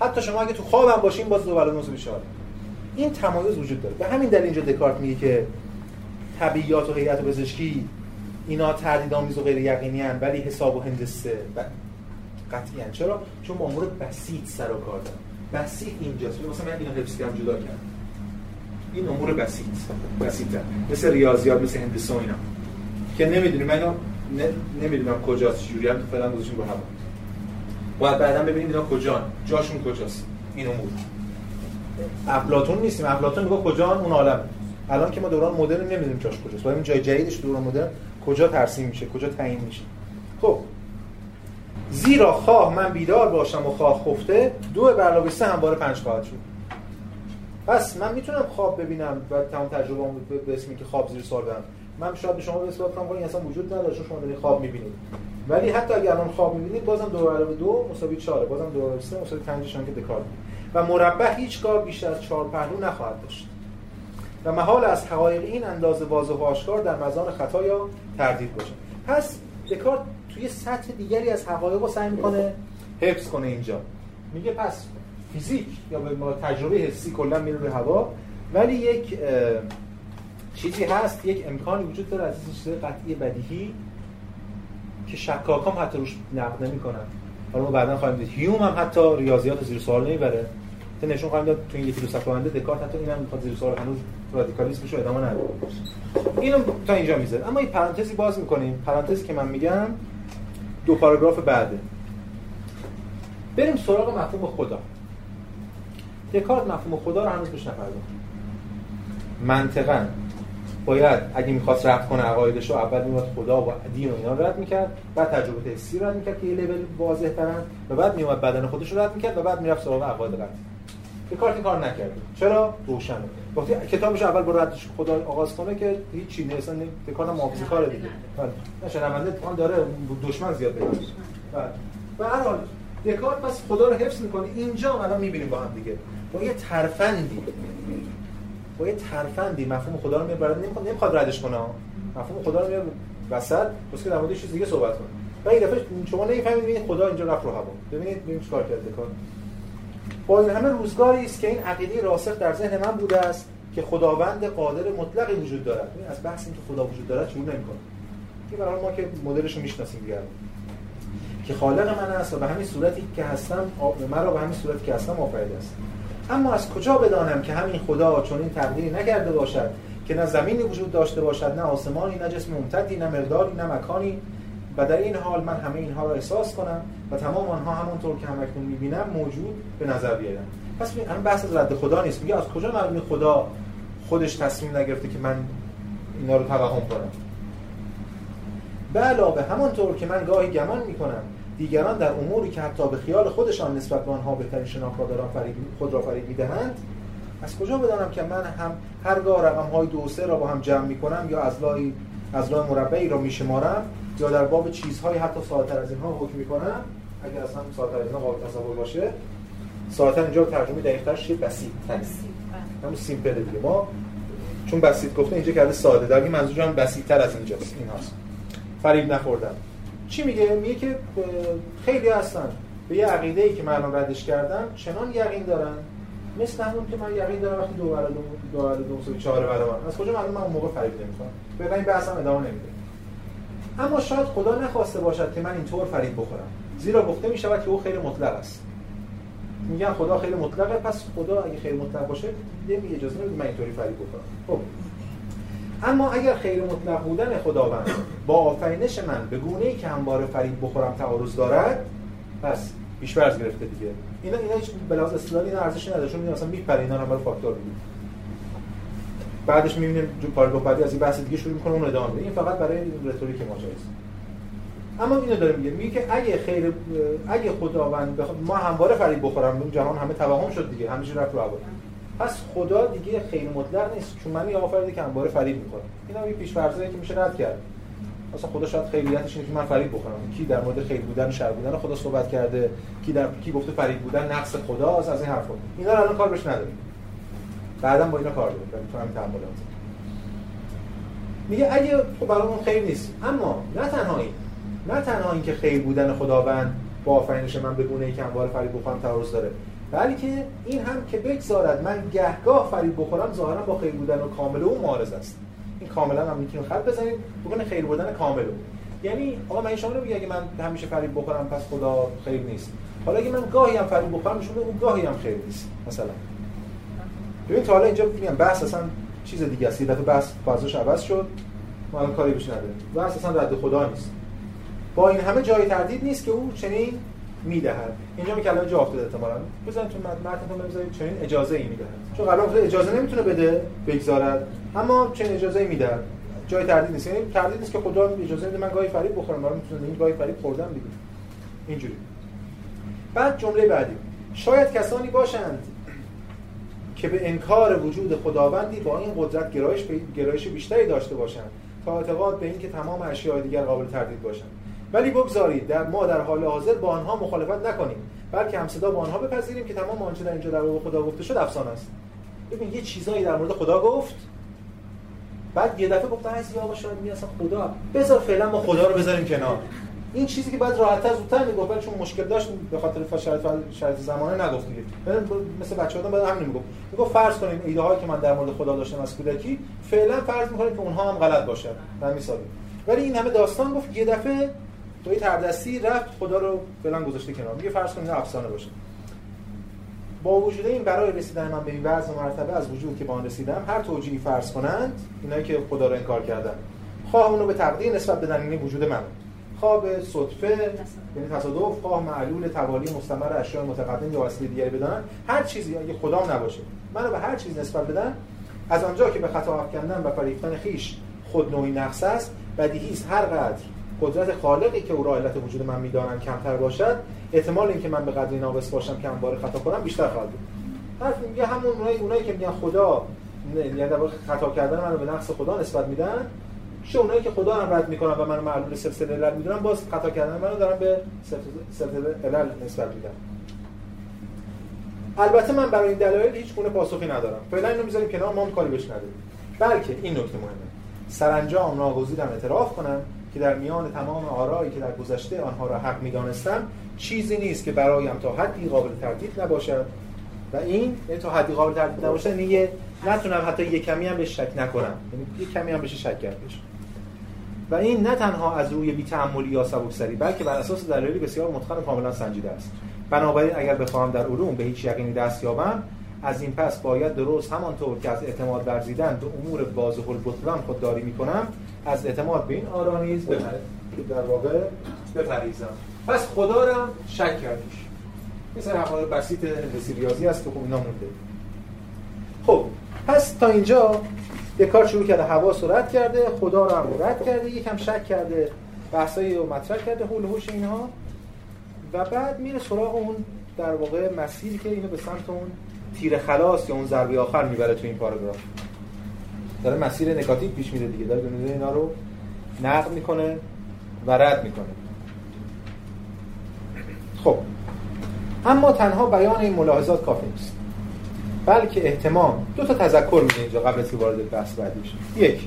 حتی شما اگه تو خوابم باشین باز دو بر دو مساوی 4 این تمایز وجود داره. به همین دلیل اینجا دکارت میگه که طبیعیات و هیئت پزشکی اینا تردیدآمیز و غیر یقینی هن ولی حساب و هندسه قطعی هن. چرا؟ چون با امور بسیط سر و کار دارن. بسیط اینجاست. مثلا من اینو حفظ کردم جدا کردم. این امور بسیط بسیطه مثل ریاضیات مثل هندسه و اینا. که نمی‌دونیم من نمی‌دونم کجاست جوری هم فعلا گذاشتیم رو هوا. باید بعدا ببینیم اینا کجان. جاشون کجاست این امور. افلاطون نیستیم. افلاطون میگه کجان؟ اون عالم. الان که ما دوران مدرن نمی‌دونیم جاش کجاست. این جای جدیدش دوران مدرن کجا ترسیم میشه کجا تعیین میشه. خب زیرا خواه من بیدار باشم و خواه خفته دو علاوه سه هم بار پنج خواهد شد. پس من می‌تونم خواب ببینم و تمام تجربه به اسمی که خواب زیر سوال برم من شاید به شما اثبات کنم این اصلا وجود نداره چون شما دارید خواب می‌بینید. ولی حتی اگر الان خواب می‌بینید بازم دو علاوه دو مساوی 4 بازم دو علاوه 3 مساوی 5 که دکارت و مربع هیچگاه بیشتر از 4 پهلو نخواهد داشت. و محال از حقایق این اندازه واضح و آشکار در مزان خطا یا تردید باشه. پس دکارت توی سطح دیگری از حقایق رو سعی می‌کنه حفظ کنه اینجا. میگه پس فیزیک یا به تجربه حسی کلا میره به هوا ولی یک چیزی هست یک امکانی وجود داره از چیز قطعی بدیهی که شکاکام حتی روش نقد نمی‌کنن. حالا ما بعدا خواهیم دید. هیوم هم حتی ریاضیات زیر سوال نمی‌بره. تا نشون خواهیم داد تو این یکی دو صفحه آینده دکارت حتی اینم می‌خواد زیر سوال هنوز رادیکالیسمش رو ادامه نده اینو تا اینجا می‌ذاره اما این پرانتزی باز می‌کنیم. پرانتزی که من میگم دو پاراگراف بعده. بریم سراغ مفهوم خدا. دکارت مفهوم خدا رو هنوز بهش نپرداخت منطقا. باید اگه می‌خواست رد کنه عقایدش رو اول میومد خدا و دین و اینا رد می‌کرد. بعد تجربه حسی رد می‌کرد که یه لول واضح و بعد میومد بدن خودش رو رد می‌کرد و بعد می‌رفت سراغ عقاید قطعی. دکارت این کار نکرد چرا؟ روشنه. وقتی کتابش اول با ردش خدا آغاز کنه که هیچ چیزی اصلا دکارت محافظه کار دیگه. بله. شنونده داره. دشمن زیاد پیدا بله. به هر حال دکارت پس خدا رو حفظ می‌کنه. اینجا الان می‌بینیم با هم دیگه. با یه ترفندی. با یه ترفندی. مفهوم خدا رو برای نمی‌خواد نمی‌خواد ردش کنه. مفهوم خدا رو میاره وسط. بس که در مورد چیز دیگه صحبت کنه. و این دفعه شما نمی‌فهمید ببینید خدا اینجا رفت رو هوا. ببینید ببینید چیکار کرده کار با این همه روزگاری است که این عقیده راسخ در ذهن من بوده است که خداوند قادر مطلقی وجود دارد. این از بحث اینکه خدا وجود دارد شروع نمی‌کنه این برای ما که مدلش رو می‌شناسیم دیگه. که خالق من است و به همین صورتی که هستم مرا به همین صورتی که هستم آفریده است. اما از کجا بدانم که همین خدا چون این تقدیری نکرده باشد؟ که نه زمینی وجود داشته باشد نه آسمانی نه جسم ممتدی نه مقداری نه مکانی و در این حال من همه اینها را احساس کنم و تمام آنها همونطور که همکنون می‌بینم موجود به نظر بیارم. پس این بحث از رد خدا نیست. میگه از کجا معلومه خدا خودش تصمیم نگرفته که من اینا رو توهم کنم؟ به علاوه همانطور که من گاهی گمان می‌کنم دیگران در اموری که حتی به خیال خودشان نسبت به آنها بهترین شناخت خود را فریب می‌دهند از کجا بدانم که من هم هرگاه رقم های دو سه را با هم جمع می‌کنم یا از لای از لای مربعی را میشمارم؟ یا در باب چیزهای حتی ساده‌تر از اینها حکم می‌کنم اگر اصلا ساده‌تر از اینها قابل تصور باشه ساده‌تر اینجا ترجمه دقیق‌ترش بسیط بسیط همون سیمپل دیگه. ما چون بسیط گفته اینجا کرده ساده در منظور هم بسیط‌تر از اینجاست. این هاست. فریب نخوردم چی میگه؟ میگه که خیلی هستن. به یه عقیده ای که الان ردش کردم چنان یقین دارن. مثل همون که من یقین دارم وقتی دو برابر دو برابر دو دو چهار برابر از کجا معلوم من اون موقع فریب نمی‌کنم به این بحثم ادامه نمیده. اما شاید خدا نخواسته باشد که من اینطور فریب بخورم. زیرا گفته می شود که او خیر مطلق است. میگن خدا خیر مطلقه پس خدا اگه خیر مطلق باشه نمیگه اجازه نمیده من اینطوری فریب بخورم. خب. اما اگر خیر مطلق بودن خداوند با آفرینش من به گونه ای که همواره فریب بخورم تعارض دارد پس پیش‌فرض گرفته دیگه. اینا اینا هیچ بلاز اصطلاحی اینا نداره چون مثلا میپره اینا رو فاکتور میگیم بعدش می‌بینیم جو پاراگراف بعدی از این بحث دیگه شروع می‌کنه اون ادامه میده. این فقط برای رتوریک ماجراست اما اینو داره میگه میگه که اگه خیر اگه خداوند بخ... ما همواره فریب بخورم اون جهان همه توهم شد دیگه همیشه رفت رو پس خدا دیگه خیر مطلق نیست چون من یه آفریده که همواره فریب می‌خورم اینا یه پیش که میشه رد کرد. اصلا خدا شاید خیلیتش اینه که من فریب بخورم. کی در مورد خیر بودن شر بودن خدا صحبت کرده؟ کی در کی گفته فریب بودن نقص خداست؟ از این حرفا. اینا الان کار بهش نداریم. بعدا با اینا کار داریم می‌تونم تعاملات میگه اگه خب برامون خیر نیست. اما نه تنها این نه تنها اینکه خیر بودن خداوند با آفرینش من به ای که همواره فریب بخورم تعارض داره بلکه این هم که بگذارد من گهگاه فریب بخورم ظاهرا با خیر بودن و کامل او معارض است. این کاملا هم می‌تونیم خط بزنید بکنه خیر بودن کامل یعنی آقا من شما رو میگه اگه من همیشه فریب بخورم پس خدا خیر نیست. حالا اگه من گاهی هم فریب بخورم نشون اون گاهی هم خیر نیست مثلا. ببین تا حالا اینجا میگم بحث اصلا چیز دیگه است. یه دفعه بحث فازش عوض شد. ما الان کاری بهش نداریم. بحث اصلا رد خدا نیست. با این همه جای تردید نیست که او چنین می‌دهد. اینجا می کلمه جا افتاده احتمالاً. بزنید تو متنتون بزنید چنین اجازه ای می‌دهد. چون گفته اجازه نمی‌تونه بده بگذارد. اما چنین اجازه ای می‌دهد. جای تردید نیست. یعنی تردید نیست که خدا اجازه میده من گاهی فریب بخورم. برام می‌تونه این گاهی فریب خوردم دیگه اینجوری. بعد جمله بعدی. شاید کسانی باشند که به انکار وجود خداوندی با این قدرت گرایش گرایش بیشتری داشته باشند تا اعتقاد به اینکه تمام اشیاء دیگر قابل تردید باشند. ولی بگذارید در ما در حال حاضر با آنها مخالفت نکنیم بلکه همصدا با آنها بپذیریم که تمام آنچه در اینجا در مورد خدا گفته شد افسانه است. ببین یه چیزایی در مورد خدا گفت بعد یه دفعه گفت از یا شاید می خدا بذار فعلا ما خدا رو بذاریم کنار. این چیزی که بعد راحت‌تر زودتر می‌گفت ولی چون مشکل داشت به خاطر شرایط شرایط زمانه نگفت دیگه. مثل بچه‌ها بعد همین می‌گفت. می‌گفت فرض کنیم ایده هایی که من در مورد خدا داشتم از کودکی فعلا فرض می‌کنیم که اونها هم غلط باشه من می‌سازم ولی این همه داستان گفت یه دفعه توی تردستی رفت خدا رو فعلا گذاشته کنار. میگه فرض کنیم افسانه باشه. با وجود این برای رسیدن من به این وضع مرتبه از وجود که با آن رسیدم هر توجیهی فرض کنند اینایی که خدا رو انکار کردن. خواه اونو به تقدیر نسبت بدن این وجود من. خواه به صدفه یعنی تصادف خواه معلول توالی مستمر اشیاء متقدم یا وسیله دیگری بدن هر چیزی اگه خدام نباشه. منو به هر چیز نسبت بدن از آنجا که به خطا افکندن و فریفتن خیش خود نوعی نقص است بدیهی است. هر قدر قدرت خالقی که او را علت وجود من می‌دانند کمتر باشد احتمال اینکه من به قدری ناقص باشم که انبار خطا کنم بیشتر خواهد بود. حرف میگه همون اونایی که میگن خدا یعنی در خطا کردن منو به نقص خدا نسبت میدن چه اونایی که خدا هم رد می‌کنن و منو معلول سلسله علل می‌دونن باز خطا کردن. منو دارن به سلسله علل نسبت میدن البته من برای این دلایل هیچ گونه پاسخی ندارم. فعلا اینو می‌ذاریم کنار ما کاری بهش نداریم. بلکه این نکته مهمه. سرانجام ناگزیرم اعتراف کنم که در میان تمام آرایی که در گذشته آنها را حق می‌دانستم چیزی نیست که برایم تا حدی قابل تردید نباشد. و این یعنی تا حدی قابل تردید نباشد یعنی نتونم حتی یک کمی هم بهش شک نکنم. یعنی یک کمی هم بهش شک کرد و این نه تنها از روی بی تعملی یا سبکسری بلکه بر اساس دلایلی بسیار متقن کاملا سنجیده است. بنابراین اگر بخواهم در علوم به هیچ یقینی دست یابم از این پس باید درست همانطور که از اعتماد ورزیدن به امور واضح البطلان خودداری می‌کنم از اعتماد به این آرا نیز در واقع بپریزم. پس خدا را شک کردیش. مثل حقایق بسیط هندسی ریاضی است که خب اینا مونده. خب پس تا اینجا یه کار شروع کرده حواس رو رد کرده خدا رو هم رد کرده یکم شک کرده بحثایی رو مطرح کرده حول هوش اینها. و بعد میره سراغ اون در واقع مسیری که اینو به سمت اون تیر خلاص یا اون ضربه آخر می‌بره تو این پاراگراف. داره مسیر نگاتیو پیش میره دیگه داره دونه اینا رو نقد می‌کنه و رد می‌کنه. خب اما تنها بیان این ملاحظات کافی نیست. بلکه احتمام دو تا تذکر میده اینجا قبل از وارد بحث بعدیش یک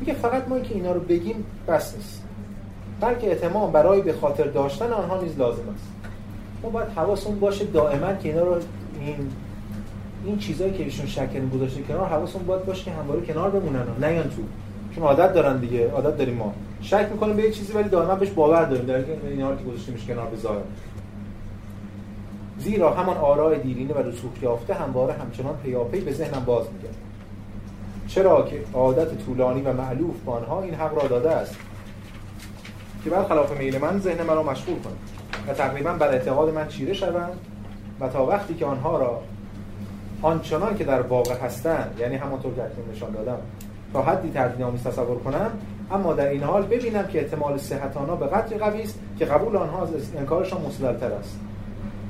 میگه فقط ما که اینا رو بگیم بس نیست. بلکه احتمام برای به خاطر داشتن آنها نیز لازم است. ما باید حواسمون باشه دائما که اینا رو این این چیزایی که ایشون شک گذاشته کنار حواسمون باید باشه که همواره کنار بمونن و نیان تو. چون عادت دارن دیگه عادت داریم ما. شک می‌کنیم به یه چیزی ولی دائما بهش باور داریم. در اینا که گذاشته کنار به زیرا همان آراء دیرینه و رسوخ یافته همواره همچنان پیاپی به ذهنم باز میگرد چرا که عادت طولانی و معلوف با آنها این حق را داده است که بعد خلاف میل من ذهن مرا مشغول کنه و تقریبا بر اعتقاد من چیره شوند و تا وقتی که آنها را آنچنان که در واقع هستند یعنی همانطور که اکنون نشان دادم تا حدی تردید آمیز تصور کنم اما در این حال ببینم که احتمال صحت آنها به قدری قوی است که قبول آنها از انکارشان مسللتر است.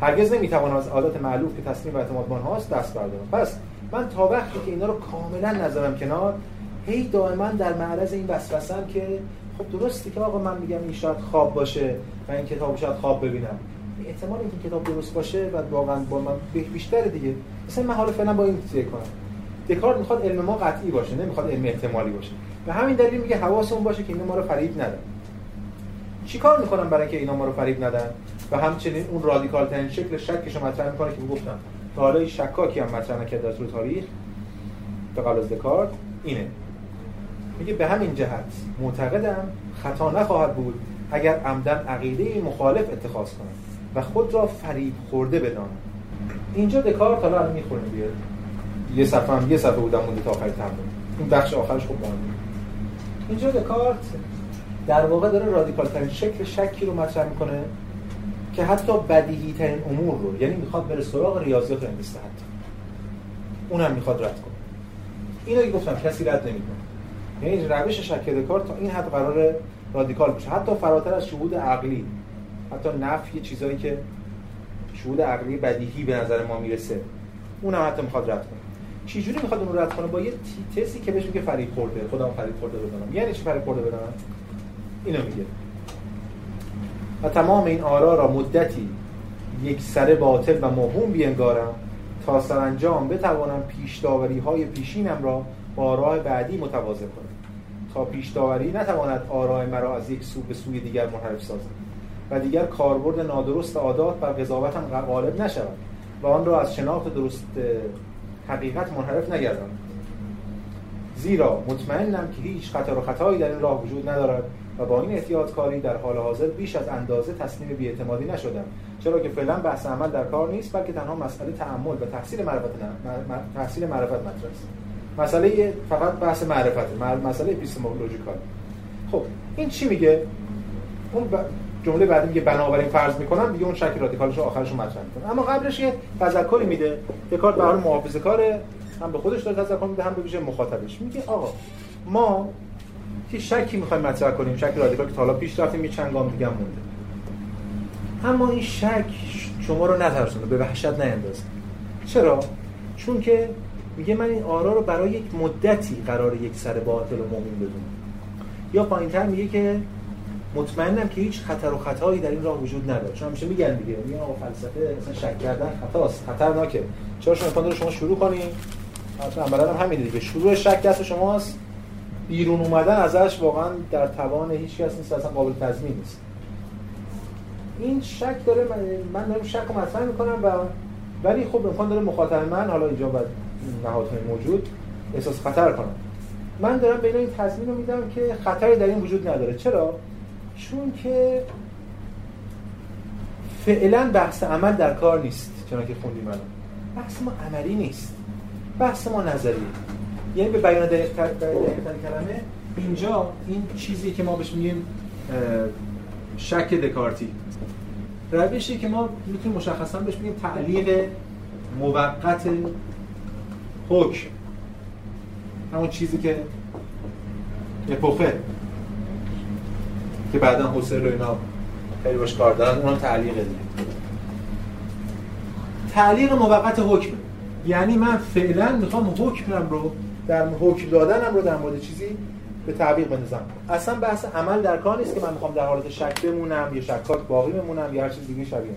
هرگز نمی‌توانم از عادت معلوف که تسلیم و اعتماد هاست دست بردارم. پس من تا وقتی که اینا رو کاملا نظرم کنار هی دائما در معرض این وسوسه‌ام که خب درسته که آقا من میگم این شاید خواب باشه و این کتاب شاید خواب ببینم. احتمال اینکه کتاب درست باشه و واقعا با من بیشتره دیگه مثلا من حالا فعلا با این فکر کنم دکارت می‌خواد علم ما قطعی باشه نمی‌خواد علم احتمالی باشه. به همین دلیل میگه حواسمون باشه که اینا ما رو فریب ندن. چیکار می‌کنم برای اینکه اینا ما رو فریب ندن؟ و همچنین اون رادیکال ترین شکل شکش رو مطرح می‌کنه که گفتم تا حالا شکاکی هم مطرح نکرده در تاریخ به قبل از دکارت اینه. میگه به همین جهت معتقدم خطا نخواهد بود اگر عمدن عقیده مخالف اتخاذ کنم و خود را فریب خورده بدانم. اینجا دکارت حالا الان می‌خونه بیاد یه صفحه هم یه صفحه بودم مونده تا آخر تمرین. این بخش آخرش خوب مهمه اینجا دکارت در واقع داره رادیکال ترین شکل شکی رو مطرح می‌کنه. که حتی بدیهی ترین امور رو یعنی می‌خواد بره سراغ ریاضیات هندسه حتی. اونم می‌خواد رد کنه. اینو که گفتم کسی رد نمی‌کنه. یعنی روش شک دکارت تا این حد قرار رادیکال بشه حتی فراتر از شهود عقلی. حتی نفی چیزایی که شهود عقلی بدیهی به نظر ما می‌رسه. اونم حتی می‌خواد رد کنه. چجوری می‌خواد اون رو رد کنه؟ با یه تسی که بهش میگه فریب خورده. خودم فریب خورده بدونم یعنی چی فریب خورده بدونم اینو میگه. و تمام این آرا را مدتی یک سر باطل و موهوم بینگارم تا سرانجام بتوانم پیش داوری های پیشینم را با راه بعدی متوازن کنم. تا پیش داوری نتواند آرای مرا از یک سو به سوی دیگر منحرف سازد و دیگر کاربرد نادرست عادات بر قضاوتم غالب نشود و آن را از شناخت درست حقیقت منحرف نگردم زیرا مطمئنم که هیچ خطر و خطایی در این راه وجود ندارد و با این احتیاط کاری در حال حاضر بیش از اندازه تسلیم بیاعتمادی نشدم چرا که فعلا بحث عمل در کار نیست بلکه تنها مسئله تعمل و تحصیل معرفت تحصیل معرفت مطرح است. مسئله فقط بحث معرفت مسئله اپیستمولوژیکال خب این چی میگه؟ اون جمله بعدی میگه بنابراین فرض می‌کنم دیگه اون شک رادیکالش آخرش مطرح می‌کنه. اما قبلش یه تذکری میده دکارت به حال محافظه کاره هم به خودش داره تذکر میده هم به ویژه مخاطبش. میگه آقا ما که شکی می‌خوایم مطرح کنیم. شک رادیکال که حالا پیش رفتیم یه چند گام دیگه مونده. اما این شک شما رو نترسونه به وحشت نیندازه. چرا؟ چون که میگه من این آرا رو برای یک مدتی قرار یک سر باطل و مومن بدونم. یا پایینتر میگه که مطمئنم که هیچ خطر و خطایی در این راه وجود نداره. چون همیشه میگن دیگه میگن آقا فلسفه مثلا شک کردن خطاست خطرناکه. چرا شما امکان شما شروع کنین؟ اصلا عملا هم همین دیگه. شروع شک دست شماست. بیرون اومدن ازش واقعا در توان هیچ کس نیست اصلا قابل تضمین نیست. این شک داره من دارم شک رو مطرح می‌کنم و ولی خب امکان داره مخاطب من حالا اینجا بعد نهادهای موجود احساس خطر کنم. من دارم بین این تضمین رو میدم که خطری در این وجود نداره. چرا؟ چون که فعلا بحث عمل در کار نیست چون که خوندیم من بحث ما عملی نیست. بحث ما نظری یعنی به بیان دقیق کلمه اینجا این چیزی که ما بهش میگیم شک دکارتی. روشی که ما می‌تونیم مشخصا بهش میگیم تعلیق موقت حکم. همون چیزی که اپوخه که بعدا حسین رو اینا خیلی باش کار دارن اون تعلیق دیگه. تعلیق موقت حکم. یعنی من فعلا می‌خوام حکمم رو در حکم دادنم رو در مورد چیزی به تعبیق بندازم اصلا بحث عمل در کار نیست که من می‌خوام در حالت شک بمونم یا شکاک باقی بمونم یا هر چیز دیگه شبیه.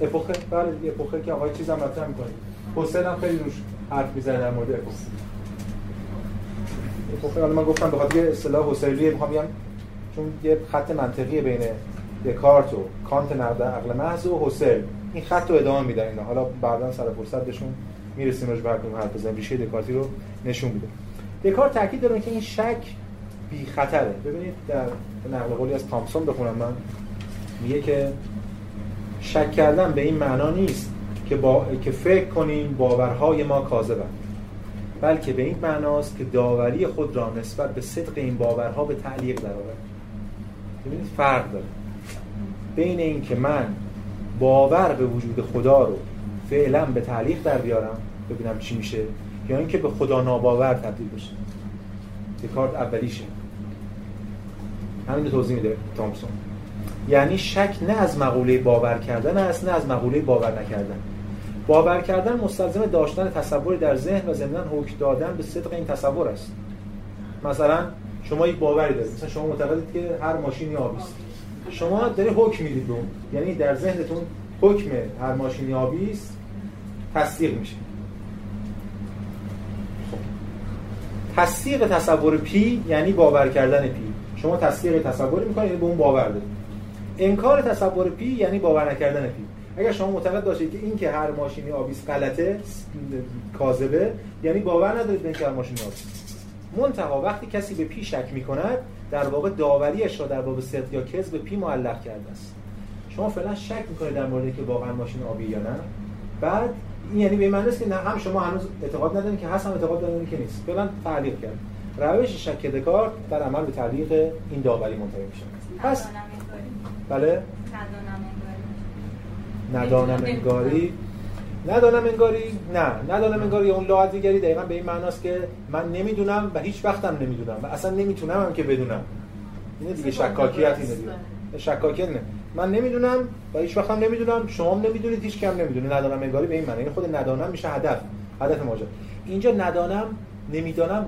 اپوخه بله اپوخه که آقای چیزم مطرح می‌کنه. حسین هم خیلی روش حرف می‌زنه در مورد اپوخه اپوخه حالا من گفتم به خاطر اصطلاح حسینیه می‌خوام بگم چون یه خط منطقی بین دکارت و کانت نقد عقل محض و حسین. این خط رو ادامه میدن اینا. حالا بعدا سر فرصت بهشون می‌رسیم راجع به هر حرف بزنیم. ریشه دکارتی رو نشون میده. دکارت تاکید داره که این شک بی خطره ببینید در نقل قولی از تامسون بخونم من. میگه که شک کردن به این معنا نیست که با... که فکر کنیم باورهای ما کاذبند. بلکه به این معناست که داوری خود را نسبت به صدق این باورها به تعلیق درآورد. ببینید فرق داره. بین که من باور به وجود خدا رو فعلا به تعلیق در بیارم ببینم چی میشه. یا اینکه به خدا ناباور تبدیل بشه. کارت اولیشه. همین توضیح میده تامسون. یعنی شک نه از مقوله باور کردن است نه از مقوله باور نکردن. باور کردن مستلزم داشتن تصوری در ذهن و ضمن حکم دادن به صدق این تصور است. مثلا شما یک باوری دارید. مثلا شما معتقدید که هر ماشینی آبی است. شما داره حکم می‌دید یعنی در ذهنتون حکم هر ماشینی آبی است تصدیق میشه. تصدیق تصور پی یعنی باور کردن پی. شما تصدیق تصوری می‌کنید یعنی به اون باور دارید انکار تصور پی یعنی باور نکردن پی. اگر شما معتقد باشید که این که هر ماشینی آبی‌ست غلطه کاذبه یعنی باور ندارید به اینکه هر ماشینی آبی‌ست منتها وقتی کسی به پی شک می‌کند در واقع داوریش را در باب صدق یا کذب پی معلق کرده است. شما فعلا شک می‌کنید در مورد که واقعا ماشین آبی یا نه. بعد این یعنی به معنی است که هم شما هنوز اعتقاد ندارید که هست هم اعتقاد ندارید که نیست. فعلا تعلیق کرد. روش شک دکارت در عمل به تعلیق این داوری منتهی میشه. پس بله؟ ندانم انگاری ندانم انگاری نه. ندانم انگاری اون لاحظ دیگری دقیقا به این معناست که من نمی‌دونم و هیچ وقتم نمی‌دونم و اصلا نمی‌تونم هم که بدونم. اینه دیگه شکاکیت اینه دیگه. شکاکیت نه. من نمی‌دونم و هیچ وقت هم نمی‌دونم. شما هم نمی‌دونید هیچ کم نمی‌دونه. ندانم انگاری به این معنی. این خود ندانم میشه هدف. هدف ماجرا. اینجا ندانم نمی‌دانم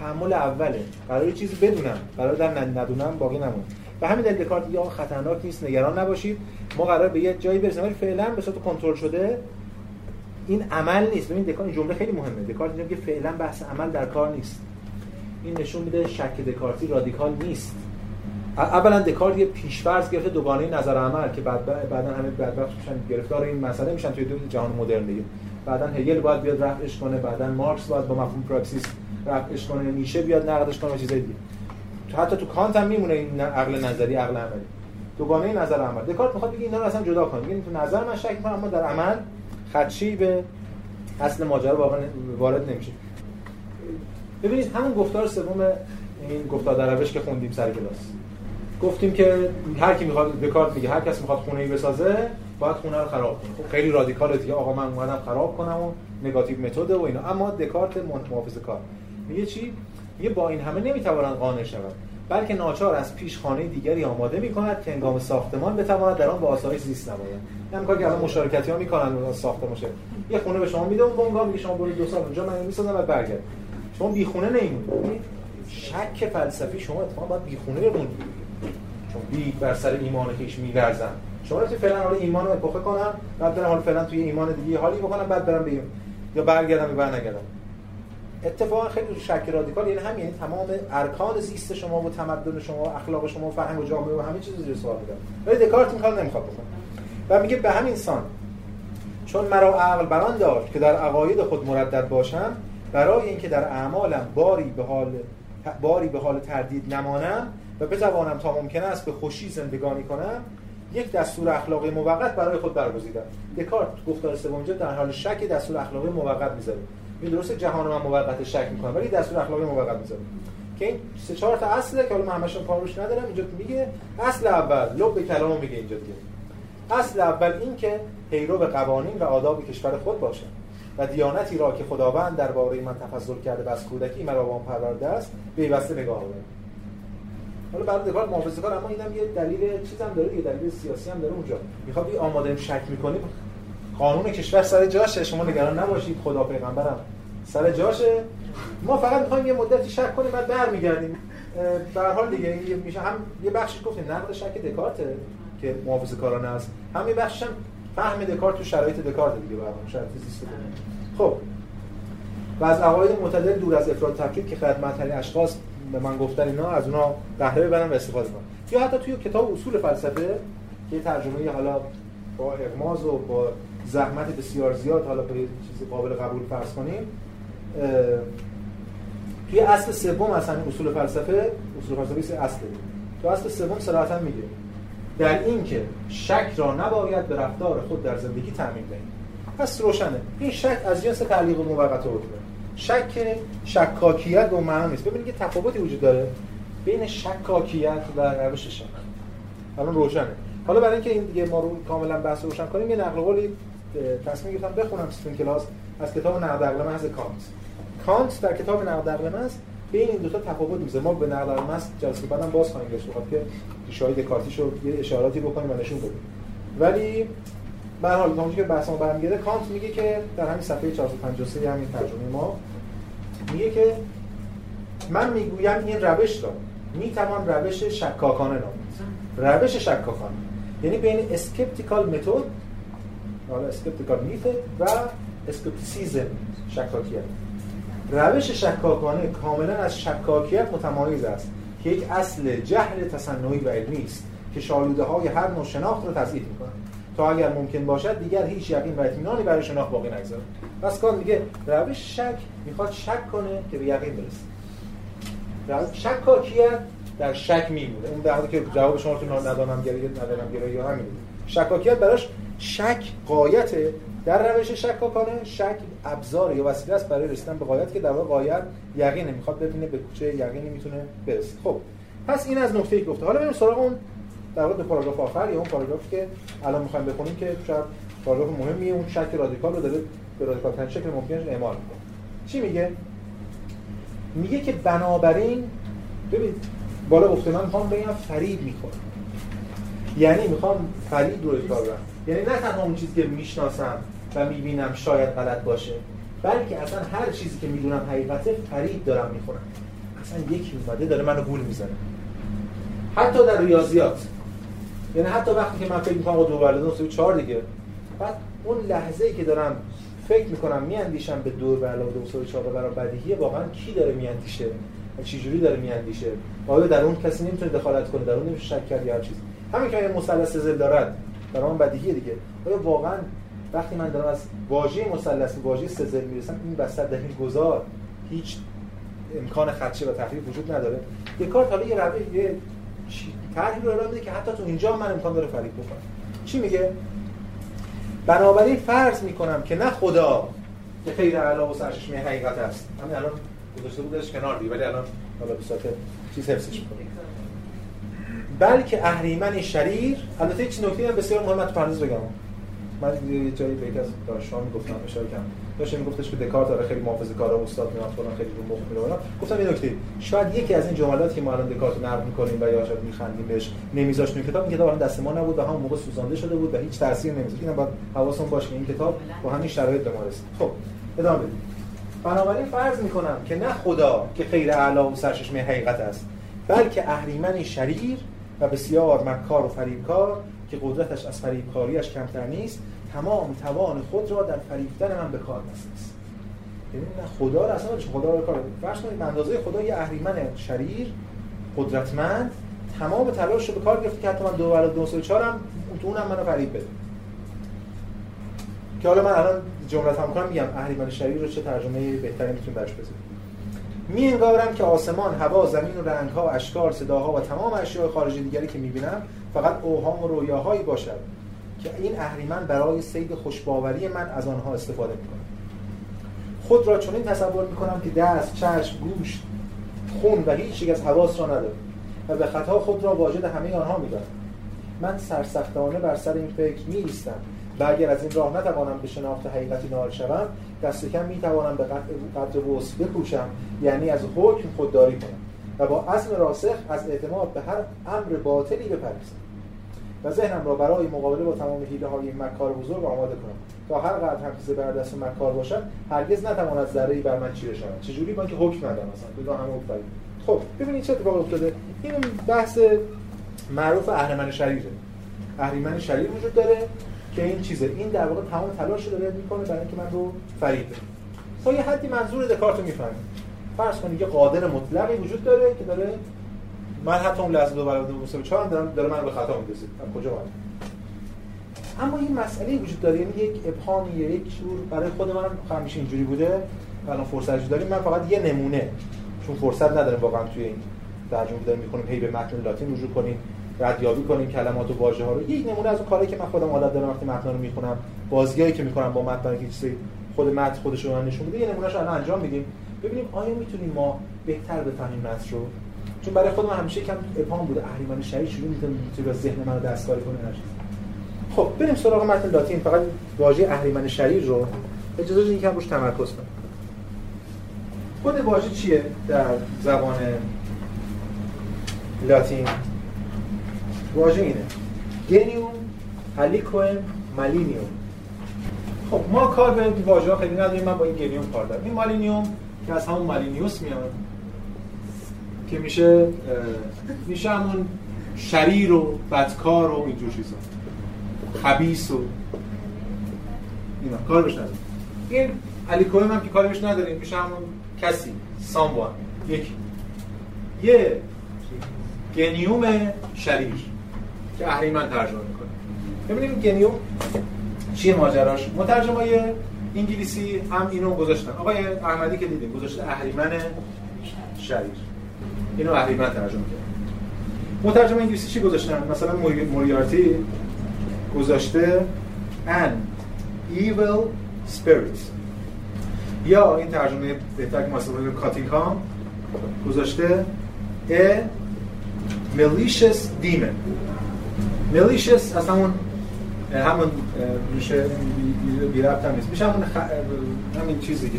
تحمل اوله. قرار چیزی بدونم. قرار در ندونم باقی نمونه و همین دلیل دکارت یا خطرناک نیست نگران نباشید. ما قرار به یه جایی برسیم ولی فعلا به صورت کنترل شده این عمل نیست. ببین دکارت جمله خیلی مهمه. دکارت که فعلا بحث عمل در کار نیست. این نشون میده شک دکارتی رادیکال نیست. اولا دکارت یه پیشفرض گرفته دوگانه نظر عمل که بعد بعدا همه بدبخت میشن گرفتار این مسئله میشن توی جهان مدرن دیگه. بعدا هگل باید بیاد رفعش کنه بعدا مارکس باید با مفهوم پراکسیس رفعش کنه نیشه بیاد نقدش کنه و چیزای دیگه. حتی تو کانت هم میمونه این عقل نظری عقل عملی. دوگانه نظر عمل. دکارت می‌خواد بگه اینا رو اصلا جدا کنه. میگه تو نظر من شک می‌کنم اما در عمل خدشی به اصل ماجرا واقعا وارد نمیشه. ببینید همون گفتار سوم این گفتار در که خوندیم سر کلاس. گفتیم که هر کی می‌خواد دکارت میگه هر کس می‌خواد خونه ای بسازه باید خونه رو خراب کنه. خب خیلی رادیکاله دیگه آقا من اومدم خراب کنم و نگاتیو متد و اینا. اما دکارت محافظه کار. میگه چی؟ میگه با این همه نمی‌توانند قانع شود. بلکه ناچار از پیش خانه دیگری آماده می کند که هنگام ساختمان بتواند در آن با آسایش زیست نماید. همین کاری که الان مشارکتی ها می‌کنن اون ساختمان شه یه خونه به شما میده اون بنگاه میگه شما برو دو سال اونجا من می‌سازم بعد برگرد. شما بی خونه نمیمونید شک فلسفی شما اتفاقا باید بی خونه بمونید چون بی بر سر ایمان خیش میلرزن شما رو فعلا حالا ایمان رو اپاخه کنم بعد برم حالا فعلا توی ایمان دیگه حالی بکنم بعد برم بگم یا برگردم یا برنگردم. اتفاقا خیلی شک رادیکال یعنی همین یعنی تمام ارکان زیست شما و تمدن شما و اخلاق شما و فهم و جامعه و همه چیز زیر سوال می‌بره ولی دکارت می‌خواد نمی‌خواد بکنه. و میگه به همین سان چون مرا عقل بران داشت که در عقاید خود مردد باشم برای اینکه در اعمالم باری به حال باری به حال تردید نمانم و بتوانم تا ممکن است به خوشی زندگانی کنم یک دستور اخلاقی موقت برای خود برگزیدم. دکارت گفتار سوم در حال شک دستور اخلاقی موقت می‌ذاره. این درسته جهان من موقت شک می‌کنم ولی دستور اخلاقی موقت می‌ذاره. که این سه چهار تا اصله که حالا من همشون کاروش ندارم اینجا میگه اصل اول لب کلام میگه اینجا دیگه. اصل اول این که پیرو به قوانین و آداب کشور خود باشه و دیانتی را که خداوند درباره من تفضل کرده و از کودکی مرا وام پرورده است پیوسته نگاه کنم حالا برای دکار محافظه کار اما اینم یه دلیل چیزم داره یه دلیل سیاسی هم داره اونجا. می‌خواد بی آماده شک می‌کنیم قانون کشور سر جاشه. شما نگران نباشید خدا پیغمبرم. سر جاشه. ما فقط می‌خوایم یه مدتی شک کنیم بعد برمیگردیم. هر حال دیگه میشه هم یه بخشی گفتیم نقد شک دکارته که محافظه کارانه است. هم یه بخشش هم فهم دکارت تو شرایط دکارت دیگه برام شرایط زیست خب. و از عقاید معتدل دور از افراد تفکیک که خدمت اشخاص به من گفتن اینا از اونها بهره ببرن و استفاده کنن یا حتی توی کتاب اصول فلسفه که ترجمه حالا با اغماز و با زحمت بسیار زیاد حالا به چیز قابل قبول فرض کنیم توی اصل سوم اصلا اصول فلسفه اصول فلسفه اصل تو اصل سوم صراحتا میگه در این که شک را نباید به رفتار خود در زندگی تعمین دهیم. پس روشنه. این شک از جنس تعلیق موقت حکمه شک شکاکیت به معنا نیست. ببینید که تفاوتی وجود داره بین شکاکیت و روش شک الان روشنه. حالا برای اینکه این دیگه ما رو کاملا بحث روشن کنیم یه نقل قولی تصمیم گرفتم بخونم تو کلاس. از کتاب نقد عقل محض کانت. کانت در کتاب نقد عقل محض بین این دو تا تفاوت می‌ذاره. ما به نقد عقل محض جلسه بعدم باز خواهیم گشت. که شاهد کارتیش رو یه اشاراتی بکنیم و نشون بدیم. ولی به هر حال که بحث ما برمیگرده کانت میگه که در همین صفحه 453 همین ترجمه ما میگه که من می‌گویم این روش را می‌توان روش شکاکانه نامید. روش شکاکانه. یعنی بین skeptical method حالا skeptical method و skepticism شکاکیت. روش شکاکانه کاملا از شکاکیت متمایز است که یک اصل جهل تصنعی و علمی است که شالوده های هر نوع شناخت را تضعیف می‌کنه تا اگر ممکن باشد دیگر هیچ یقین و اطمینانی برای شناخت باقی نگذارد. پس کار میگه روش شک می‌خواد شک کنه که به یقین برسه. شکاکیت در شک میمونه. اون در که جواب شما تو ندانم گریه ندانم گریه یا همین. شکاکیت براش شک قایت در روش شکاکانه شک ابزار یا وسیله است برای رسیدن به قایت که در واقع قایت یقینه. می‌خواد ببینه به کوچه یقینی می‌تونه برسه. خب پس این از نکته گفته. حالا بریم سراغ اون در واقع پاراگراف آخر یا اون پاراگرافی که الان می‌خوایم بخونیم که شاید پاراگراف مهمیه اون شک رادیکال رو داره به رادیکال ترین شکل ممکنش اعمال می‌کنه. چی میگه؟ میگه که بنابراین ببین بالا گفته من می‌خوام بگم فریب می‌کنم یعنی می‌خوام فریب رو کار یعنی نه تنها اون چیزی که می‌شناسم و می‌بینم شاید غلط باشه بلکه اصلا هر چیزی که می‌دونم حقیقته فریب دارم می‌خورم. اصلا یکی اومده داره منو گول می‌زنه. حتی در ریاضیات. یعنی حتی وقتی که من فکر می‌کنم دو برابر دو چهار دیگه بعد اون لحظه ای که دارم فکر می‌کنم میاندیشم به دو به علاوه دو چهار برابر بدیهی واقعا کی داره میاندیشه؟ جوری داره میاندیشه؟ آیا در اون کسی نمی‌تونه دخالت کنه؟ در اون نمیشه شک کرد یا هر چیز؟ همین که مثلث زل دارد اون بدیهی دیگه. آیا واقعا وقتی من دارم از واژه مثلث به واژه سزل می‌رسم این وسط در این گذار هیچ امکان خدشه و تخریب وجود نداره؟ یه کار حالا یه روش یه طرحی رو ارائه میده که حتی تو اینجا من امکان داره فریب بکنم چی میگه؟ بنابراین فرض می‌کنم که نه خدا که خیر اعلی و سرچشمه حقیقت است. همین الان گذاشته بودش کنار دی ولی الان حالا به صورت چیز حفظش می‌کنه بلکه اهریمن شریر البته چیز نکته هم بسیار مهمه. تو پرانتز بگم. من یه جایی به یک از دانشجویان گفتم اشاره کردم. داشت میگفتش که دکارت داره خیلی محافظه کارا استاد میاد فلان خیلی رو مخ میره گفتم این نکته شاید یکی از این جملاتی که ما الان دکارت نقد می‌کنیم و یا شاید میخندیم بهش نمیذاش تو کتاب این کتاب الان دست ما نبود و همون موقع سوزانده شده بود و هیچ تاثیر نمیذاشت. اینم باید حواسمون باشه این کتاب با همین شرایط به ما رسید. خب ادامه بدیم. بنابراین فرض می‌کنم که نه خدا که خیر اعلی و سرچشمه حقیقت است بلکه اهریمن شریر و بسیار مکار و فریبکار که قدرتش از فریبکاریش کمتر نیست تمام توان خود را در فریفتن من به کار است یعنی نه خدا را اصلا خدا رو کار فرض کنید اندازه خدا یه اهریمن شریر قدرتمند تمام تلاش رو به کار گرفته که حتی من دو ولد دو هم تو اونم منو فریب بده. که حالا من الان جملت هم کنم میگم اهریمن شریر رو چه ترجمه بهتری می‌تونیم برش بزنیم. می انگارم که آسمان، هوا، زمین و رنگها، اشکال، صداها و تمام اشیاء خارجی دیگری که می‌بینم فقط اوهام و رویاهایی باشد. که این اهریمن برای سید خوشباوری من از آنها استفاده می‌کنه خود را چنین تصور می‌کنم که دست، چشم، گوش، خون و هیچ از حواس را ندارم و به خطا خود را واجد همه آنها میدارم من سرسختانه بر سر این فکر می و اگر از این راه نتوانم به شناخت حقیقتی نال شوم دست کم می توانم به قدر وصف بکوشم یعنی از حکم خودداری کنم و با عزم راسخ از اعتماد به هر امر باطلی بپرسم. و ذهنم را برای مقابله با تمام حیله های این مکار بزرگ آماده کنم. تا هر قدر هم بر دست مکار باشد هرگز نتواند ذره بر من چیره شود. چجوری؟ با اینکه حکم ندارم مثلا بگاه همه حکم خب ببینید چه اتفاقی افتاده. این بحث معروف اهرمن شریره. اهریمن شریر وجود داره که این چیزه. این در واقع تمام تلاش رو داره می‌کنه برای اینکه من رو فریب بده. تا یه حدی منظور دکارت رو می‌فهمیم. فرض کنید یه قادر مطلقی وجود داره که داره من حتی اون لحظه دو برابر دو چهار دارم داره من به خطا میندازه کجا باید؟ اما این مسئله وجود داره. یعنی یک ابهامی یک جور برای خود من همیشه اینجوری بوده. الان فرصت داریم من فقط یه نمونه چون فرصت نداریم واقعا توی این ترجمه داریم می‌کنیم هی به متن لاتین رجوع کنیم ردیابی کنیم کلمات و واژه ها رو. یک نمونه از اون کاری که من خودم عادت دارم وقتی متن رو می‌خونم بازیایی که می‌کنم با متن که چیزی خود متن خودش رو نشون میده یه نمونهش الان انجام میدیم. ببینیم آیا می‌تونیم ما بهتر بفهمیم متن رو؟ چون برای خود من همیشه کم ابهام بوده. اهریمن شهید چجوری می‌تونه می‌تونه ذهن منو دستکاری کنه نشه خب بریم سراغ متن لاتین. فقط واژه اهریمن شریر رو اجازه بدید یکم روش تمرکز کنیم خود واژه چیه در زبان لاتین؟ واژه اینه. گنیوم هلیکوم مالینیوم. خب ما کار به واژه ها خیلی نداریم. من با این گنیوم کار دارم. این مالینیوم که از همون مالینیوس میاد. که میشه میشه همون شریر و بدکار و اینجور چیزا. خبیس و اینا. کار بهش نداریم. این علیکوهم هم که کاری بهش نداریم میشه همون کسی ساموان یک یه گنیوم شریر که اهریمن ترجمه می‌کنه. ببینیم گنیوم چیه ماجراش؟ مترجمای انگلیسی هم اینو گذاشتن. آقای احمدی که دیدیم گذاشته اهریمن شریر. اینو اهریمن ترجمه کرد. مترجم انگلیسی چی گذاشتن؟ مثلا موریارتی گذاشته an evil spirit. یا این ترجمه بهتر که کاتینگهام گذاشته a malicious demon. Malicious از همون همون میشه بی ربط هم نیست. میشه همون خ... همین چیزی که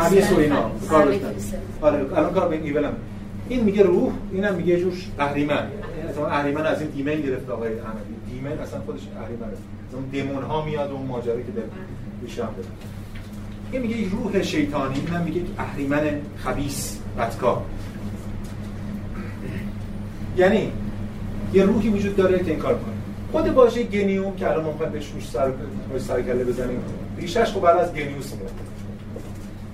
خبیث. و اینا. کار آره الان کار به این ایول هم این میگه روح اینم میگه جوش اهریمن. اصلا اهریمن از این دیمن گرفت آقای احمدی. دیمن اصلا خودش اهریمن اون demon ها میاد و اون ماجرایی که میشه هم این میگه روح شیطانی اینم میگه اهریمن خبیث بدکار. یعنی یه روحی وجود داره که این کار کنه خود واژه genium که الان ممکن بهش روش سر سر کله بزنیم. ریشش خب بعد از genius میاد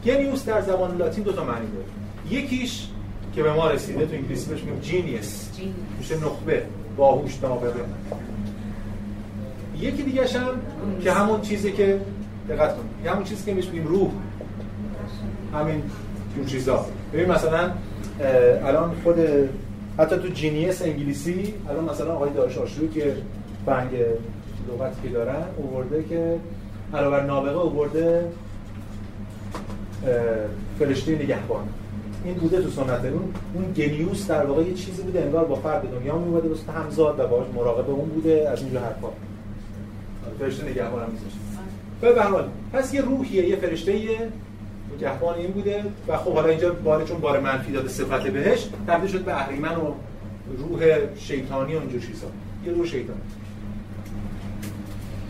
genius در زبان لاتین دو تا معنی داره. یکیش که به ما رسیده تو انگلیسی بهش میگیم genius میشه نخبه باهوش نابغه. یکی دیگه هم که همون چیزی که دقت کنید همون چیزی که بهش میگیم روح. همین جور چیزا. ببین مثلا الان خود حتی تو جینیس انگلیسی الان مثلا آقای دارش آشوری که بنگ لغتی که دارن اوورده که علاوه نابغه اوورده فرشته نگهبان. این بوده تو سنت اون. اون گلیوس در واقع یه چیزی بوده انگار با فرد دنیا می اومده وسط همزاد و باهاش مراقب اون بوده از اینجا حرفا. فرشته نگهبان میذاشته به حال پس یه روحیه یه فرشته نگهبان این بوده و خب حالا اینجا بار چون بار منفی داده صفت بهش تبدیل شد به اهریمن و روح شیطانی و اینجور چیزا. یه روح شیطانی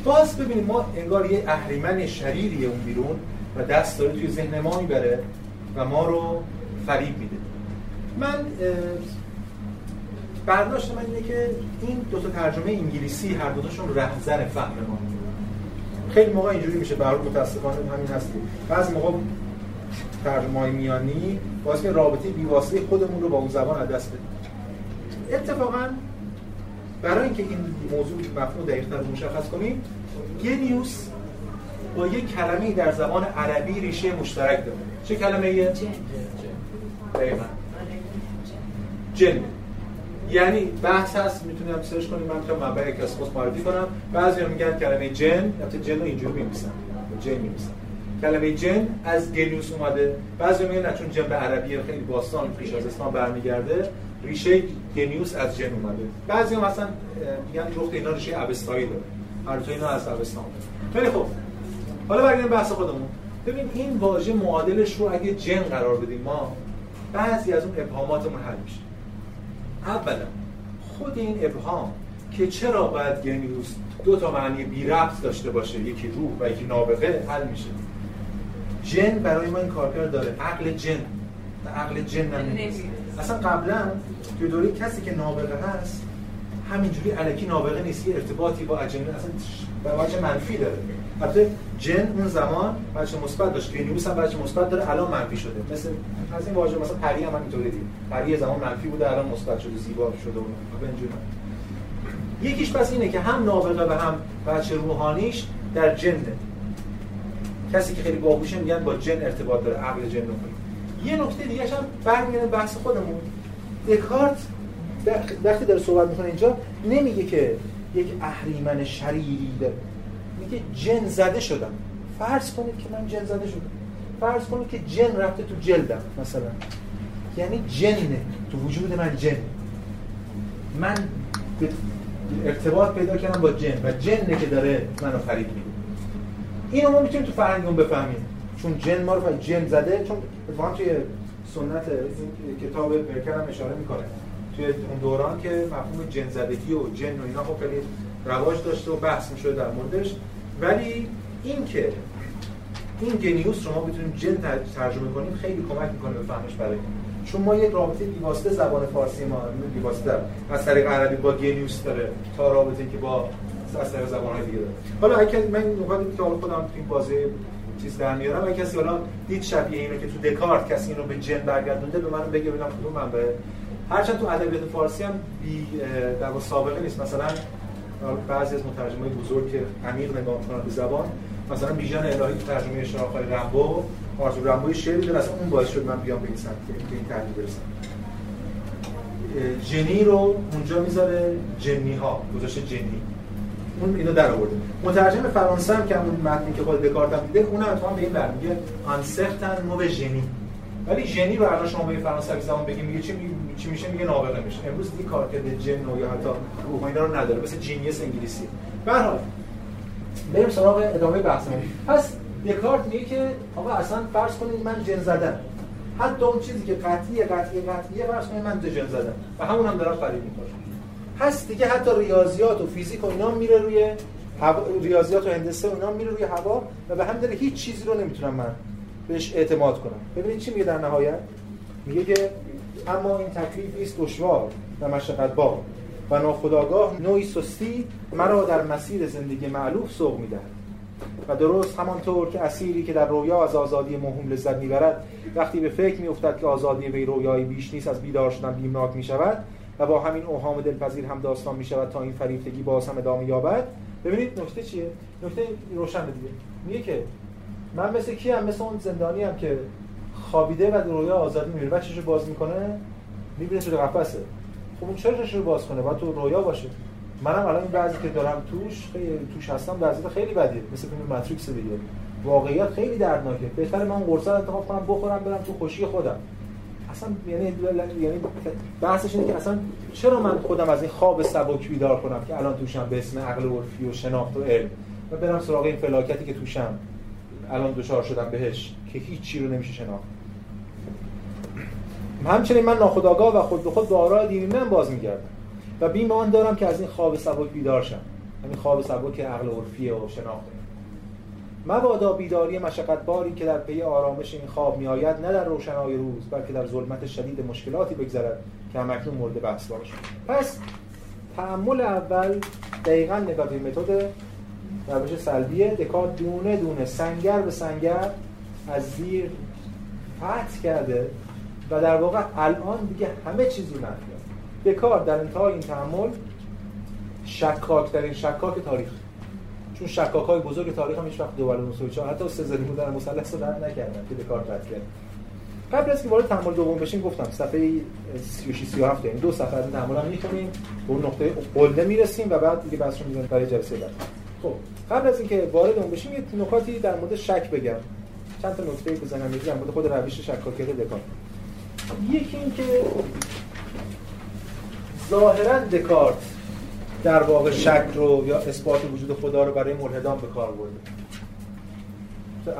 باز ببینید ما انگار یه اهریمن شریریه اون بیرون و دست داره توی ذهن ما می‌بره و ما رو فریب میده. من برداشت من اینه که این دو تا ترجمه انگلیسی هر دوتاشون رهزن فهم ما. خیلی موقع اینجوری میشه برای متاسفانه همین هستی بعضی موقع ترجمه های میانی باعث رابطه بیواسطه خودمون رو با اون زبان از دست بدیم. اتفاقا برای اینکه این موضوع مفهوم دقیق رو مشخص کنیم genius با یک کلمه در زبان عربی ریشه مشترک داره. چه کلمه ایه؟ دقیقا. جن. یعنی بحث هست می‌تونیم سرچ کنیم. من می‌تونم منبع کسپوس معرفی کنم. بعضی میگن کلمه جن البته جن رو اینجوری می‌نویسن. جن می‌نویسن. کلمه جن از genius اومده. بعضی میگن چون جن به عربی خیلی باستان پیش از اسلام برمیگرده ریشه genius از جن اومده. بعضی هم مثلا میگن رخت اینا ریشه ابستایی داره هر تو اینا از ابستان خیلی خوب. حالا برگردیم بحث خودمون. ببین این واژه معادلش رو اگه جن قرار بدیم ما بعضی از اون ابهاماتمون حل میشه. اولا خود این ابهام که چرا باید گنیوس دو تا معنی بی ربط داشته باشه یکی روح و یکی نابغه حل میشه. جن برای ما این کارکرد داره. عقل جن. و عقل جن اصلا قبلا توی دوره کسی که نابغه هست همینجوری علکی نابغه نیست. یه ارتباطی با اجنه اصلا به وجه منفی داره. البته جن اون زمان بچه مثبت داشت گنیوس هم بچه مثبت داره الان منفی شده. مثل از این واژه مثلا پری هم اینطوری دید پری زمان منفی بوده الان مثبت شده زیبا شده و یکیش پس اینه که هم نابغه و هم بچه روحانیش در جنه کسی که خیلی باهوشه میگن با جن ارتباط داره عقل جن رو یه نکته دیگه هم برمیگردیم بحث خودمون. دکارت وقتی داره صحبت می‌کنه اینجا نمیگه که یک اهریمن شریری میگه جن زده شدم. فرض کنید که من جن زده شدم. فرض کنید که جن رفته تو جلدم مثلا. یعنی جنه تو وجود من جن. من ارتباط پیدا کردم با جن و جنه که داره منو فریب میده اینو ما می‌تونیم تو فرهنگمون بفهمیم. چون جن ما رو جن زده چون اتفاقا توی سنت کتاب برکر هم اشاره می‌کنه. توی اون دوران که مفهوم جن زدگی و جن و اینا خب خیلی رواج داشته و بحث می‌شده در موردش. ولی این که این گنیوس ما بتونیم جن ترجمه کنیم خیلی کمک می‌کنه به فهمش برای چون ما یک رابطه بیواسطه زبان فارسی ما بیواسطه از طریق عربی با گنیوس داره تا رابطه که با از طریق زبان دیگه داره. حالا اگه من نکاتی که حالا خودم تو این بازی چیز در میارم اگه کسی حالا دید شبیه اینو که تو دکارت کسی اینو به جن برگردونده به من بگه ببینم کدوم من به هرچند تو ادبیات فارسی هم بی در سابقه نیست. مثلا بعضی از مترجمای بزرگ که عمیق نگاه می‌کنن به زبان مثلا بیژن الهی ترجمه شاخهای رمبو آرزو رمبو شعری داره اصلا اون باعث شد من بیام به این سمت که این تحلیل برسم. جنی رو اونجا می‌ذاره جنی ها گذاشته جنی. اون اینو در آورده. مترجم فرانسه هم که همون متنی که خود دکارت هم دیده اون هم به این برمیگه آن سرتن مو ژنی ولی ژنی رو الان شما به فرانسوی زمان بگیم میگه چی چی میشه؟ میگه نابغه میشه. امروز دیگه کارکرد جن یا حتی روح رو نداره مثل جینیس انگلیسی. به هر حال بریم سراغ ادامه بحثمون پس دکارت میگه که آقا اصلا فرض کنید من جن زدم. حتی اون چیزی که قطعی قطعی قطعیه فرض کنید من جن زدم. و همون هم دارم فریب می‌کنم. هست دیگه حتی ریاضیات و فیزیک و اینا میره روی ریاضیات و هندسه و اینا میره روی هوا و به هم داره هیچ چیزی رو نمی‌تونم من بهش اعتماد کنم. ببینید چی میگه در نهایت؟ میگه که اما این تکلیفی است دشوار و مشقت بار و ناخداگاه نوعی سستی مرا در مسیر زندگی معلوف سوق می‌دهد و درست همانطور که اسیری که در رویا از آزادی مهم لذت می‌برد وقتی به فکر میافتد که آزادی وی رویایی بیش نیست از بیدار شدن بیمناک می‌شود و با همین اوهام دلپذیر هم داستان می‌شود تا این فریفتگی باز هم ادامه یابد. ببینید نکته چیه؟ نکته روشن دیگه. میگه که من مثل کی هم مثل اون زندانی هم که خوابیده و رویا آزادی می‌بینه. بچه‌شو باز می‌کنه می‌بینه تو قفسه. خب اون چرا رو باز کنه؟ باید تو رویا باشه. منم الان این بعضی که دارم توش خیلی توش هستم وضعیت خیلی بدیه. مثل فیلم ماتریکس دیگه. واقعیت خیلی دردناکه. بهتره من قرص انتخاب کنم بخورم برم تو خوشی خودم. اصلا یعنی یعنی بحثش اینه که اصلا چرا من خودم از این خواب سبک بیدار کنم که الان توشم به اسم عقل عرفی و شناخت و علم و برم سراغ این فلاکتی که توشم. الان دچار شدم بهش که هیچ رو نمیشه شناخت. همچنین من ناخودآگاه و خود به خود به آراء دینی من باز میگردم. و بیمان دارم که از این خواب سبک بیدار شم. همین خواب سبک عقل عرفیه و شناخت. مبادا بیداری مشقت باری که در پی آرامش این خواب میآید نه در روشنای روز بلکه در ظلمت شدید مشکلاتی بگذرد که همکنون مورد بحث باشه پس تعمل اول دقیقا نگاتیو متد روش سلبیه. دکارت دونه دونه سنگر به سنگر از زیر فتح کرده و در واقع الان دیگه همه چیزی منفیه دکارت در انتهای این در این شکاک تاریخ. چون شکاک های بزرگ تاریخ هم هیچ وقت دوباره مسوی حتی سزاری بودن مثلث رو رد نکردن که دکارت رد کرد. قبل از که وارد تعامل دوم بشیم گفتم صفحه 36 37 یعنی دو صفحه از این تعامل هم می‌خونیم. به اون نقطه قلده می‌رسیم و بعد دیگه بحث رو می‌ذاریم برای جلسه بعد. خب قبل از اینکه وارد اون بشیم یه نکاتی در مورد شک بگم. چند تا نکته بزنم در مورد خود روش شکاکیت دکارت یکی اینکه ظاهرا دکارت در واقع شک رو یا اثبات وجود خدا رو برای ملحدان به کار برده.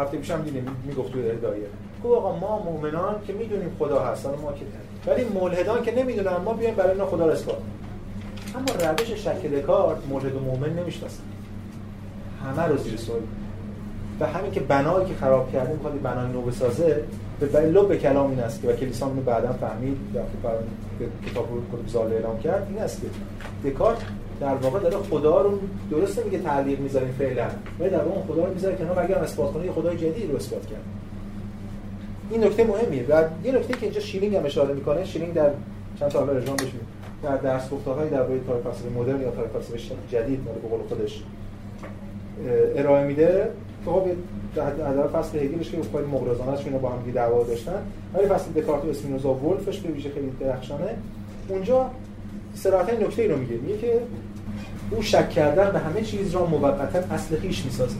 هفته پیشم دیدیم می‌گفت توی هدایه. گفت آقا ما مؤمنان که می‌دونیم خدا هست ما که ولی ملحدان که نمی‌دونن ما بیایم برای اینا خدا رو اثبات اما روش شک دکارت ملحد و مؤمن نمی‌شناسن. همه رو زیر سوال. و همین که بنایی که خراب کرده می‌خواد بنای نو بسازه به لب کلام این است که و کلیسا اینو بعدا فهمید وقتی کتاب رو اعلام کرد این است که دکارت در واقع داره خدا رو درست میگه تعلیق می‌ذاریم فعلا ولی در واقع خدا رو می‌ذاره کنار اگر اثبات کنه خدای جدید رو اثبات کرد. این نکته مهمیه. و یه نکته که اینجا شلینگ هم اشاره می‌کنه شلینگ در چند تا حالا رجوع بشه در درس گفتارهای در تاریخ فلسفه مدرن یا تاریخ فلسفه جدید به قول خودش. ارائه میده. که خب در فصل هگلش که خیلی مغرضانه اینا با هم دعوا داشتن. ولی فصل دکارت و اسپینوزا ولفش به ویژه خیلی درخشانه. اونجا صراحتا نکته ای رو میگه. میگه که او شک کردن به همه چیز را موقتا اصل خیش می‌سازد.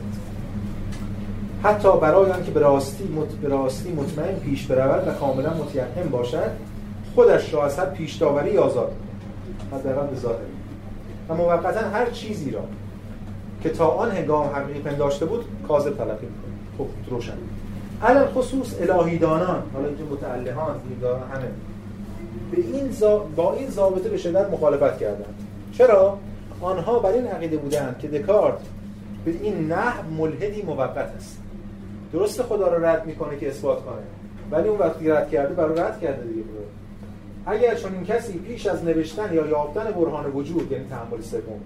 حتی برای آنکه به راستی مت... به راستی مطمئن پیش برود و کاملا متیقن باشد خودش را از هر پیش داوری آزاد حداقل به ظاهر و موقتا هر چیزی را که تا آن هنگام حقیقی پنداشته بود کاذب تلقی می‌کنه. خب روشن. علل خصوص الهیدانان حالا اینجا متعلهان همه. به این با این ضابطه به شدت مخالفت کردند. چرا؟ آنها بر این عقیده بودند که دکارت به این نه ملحدی موقت است. درست خدا رو رد می‌کنه که اثبات کنه. ولی اون وقتی رد کرده برای رد کرده دیگه. اگر چون این کسی پیش از نوشتن یا یافتن برهان وجود یعنی تحمل سوم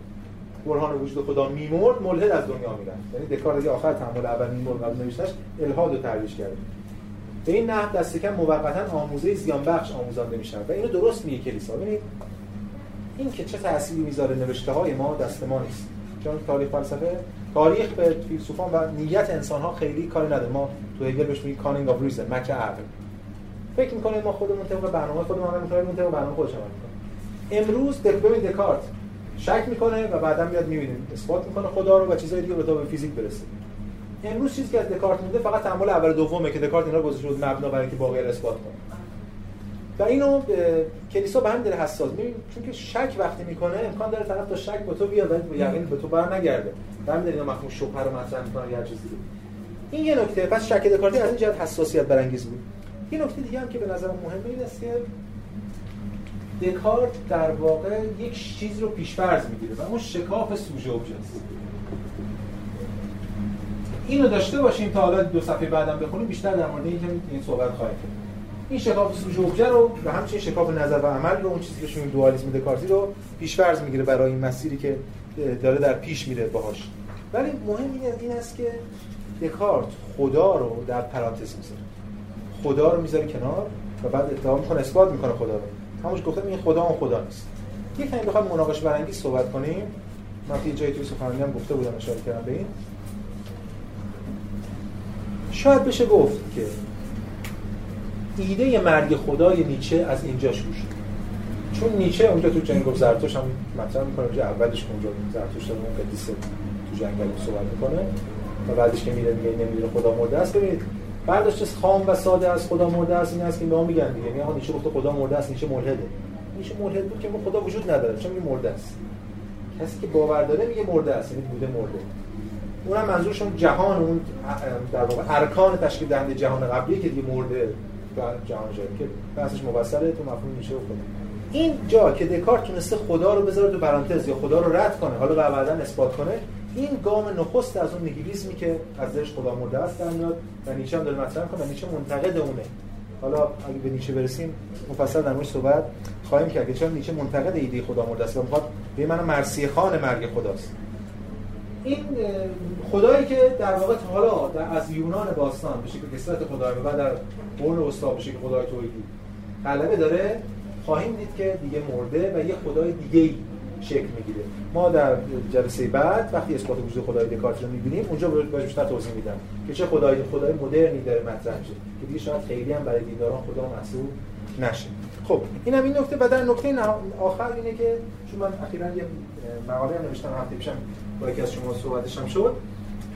برهان وجود خدا میمرد ملحد از دنیا میرن یعنی دکارت دیگه آخر تحمل اول میمرد قبل نوشتنش الهاد رو ترویج کرده به این نحو دست کم موقتا آموزه زیان بخش آموزانده میشن و اینو درست میگه کلیسا. ببینید این که چه تأثیری می‌ذاره نوشته های ما دست ما نیست. چون تاریخ فلسفه تاریخ به فیلسوفان و نیت انسان ها خیلی کاری نداره. ما تو هگل بهش میگیم cunning of reason مکر عقل. فکر می‌کنیم ما خودمون طبق برنامه خودمون عمل می‌کنیم طبق برنامه خودش عمل می‌کنیم امروز ببین دکارت. شک می‌کنه و بعدا میاد می‌بینیم اثبات می‌کنه خدا رو و چیزای دیگه به فیزیک برسه. امروز چیزی که از دکارت مونده فقط تأمل اول دومه که دکارت اینا رو گذاشته بود مبنا برای اینکه باقی اثبات کنه. و اینو کلیسا به هم داره حساس. میبین چون که شک وقتی می‌کنه امکان داره طرف تا شک با تو بیاد ولی یقین به تو بر نگرده و همین اینا مفهوم شبهه رو مطرح می‌کنه یا چیزی این یه نکته. پس شک دکارتی از این جهت حساسیت برانگیز بود. یه نکته دیگه هم که به نظر مهمه این است که دکارت در واقع یک چیز رو پیشفرض می‌گیره و اون شکاف سوژه اوبژه است اینو داشته باشیم تا حالا دو صفحه بعدم بخونیم بیشتر در مورد این این صحبت خواهیم کرد. این شکاف سوژه ابژه رو و همچنین شکاف نظر و عمل رو اون چیزی که شما دوالیسم دکارتی رو پیش‌فرض می‌گیره برای این مسیری که داره در پیش میره باهاش. ولی مهم این است که دکارت خدا رو در پرانتز می‌ذاره. خدا رو می‌ذاره کنار و بعد اتهام می‌کنه اثبات می‌کنه خدا رو. همونش گفتم این خدا اون خدا نیست. یه کمی بخوام مناقشه برانگیز صحبت کنیم. من توی جای توی سخنرانی هم گفته بودم اشاره کردم به این. شاید بشه گفت که ایده مرگ خدای نیچه از اینجا شروع شد چون نیچه اونجا تو جنگ زرتوش هم مطرح می‌کنه که اولش اونجا زرتوش داره اون قدیس تو جنگل صحبت می‌کنه. و بعدش که میره میگه نمیره خدا مرده است. ببینید برداشت خام و ساده از خدا مرده است این است که ما میگن دیگه. میگن نیچه گفته خدا مرده است نیچه ملحده. نیچه ملحد بود که خدا وجود نداره چون میگه مرده است. کسی که باور داره میگه مرده است یعنی بوده مرده. اونم منظورشون جهان اون در واقع ارکان تشکیل دهنده جهان قبلی که دیگه مرده جهان جایی که بحثش مفصله تو مفهوم میشه خدا این جا که دکارت تونسته خدا رو بذاره تو پرانتز یا خدا رو رد کنه حالا بعدا اثبات کنه این گام نخست از اون نیهیلیسمی که از درش خدا مرده است در میاد و نیچه هم داره مطرح کنه و نیچه منتقد اونه. حالا اگه به نیچه برسیم مفصل در موردش صحبت خواهیم کرد که چون نیچه منتقد ایده خدا مرده است و می‌خواد به من مرسی خان مرگ خداست. این خدایی که در واقع حالا در از یونان باستان به شکل کسرت خدای و در قرن وسطا به شکل خدای توحیدی. غلبه داره خواهیم دید که دیگه مرده و یه خدای دیگه ای شکل می‌گیره. ما در جلسه بعد وقتی اثبات وجود خدای دکارت رو می‌بینیم اونجا باید بیشتر توضیح میدم که چه خدای خدای مدرنی داره مطرح میشه که دیگه شاید خیلی هم برای دینداران خدا محسوب نشه. خب اینم این نکته. و در نکته آخر اینه که چون من اخیرا یه مقاله هم نوشتم هفته پیشم با یکی از شما صحبتش هم شد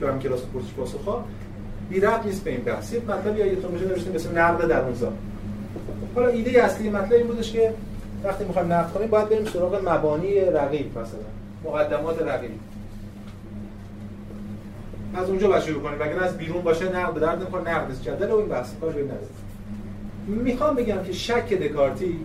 تو هم کلاس پرسش پاسخا بی ربط نیست به این بحث. یه مطلبی یادتون باشه نوشتیم مثل نقد در اونزا حالا ایده اصلی مطلب این بودش که وقتی می‌خوایم نقد کنیم باید بریم سراغ مبانی رقیب مثلا. مقدمات رقیب. از اونجا باید شروع کنیم. اگر از بیرون باشه نقد درد نمی‌کنه نقد جدل و این بحث. کار به می‌خوام بگم که شک دکارتی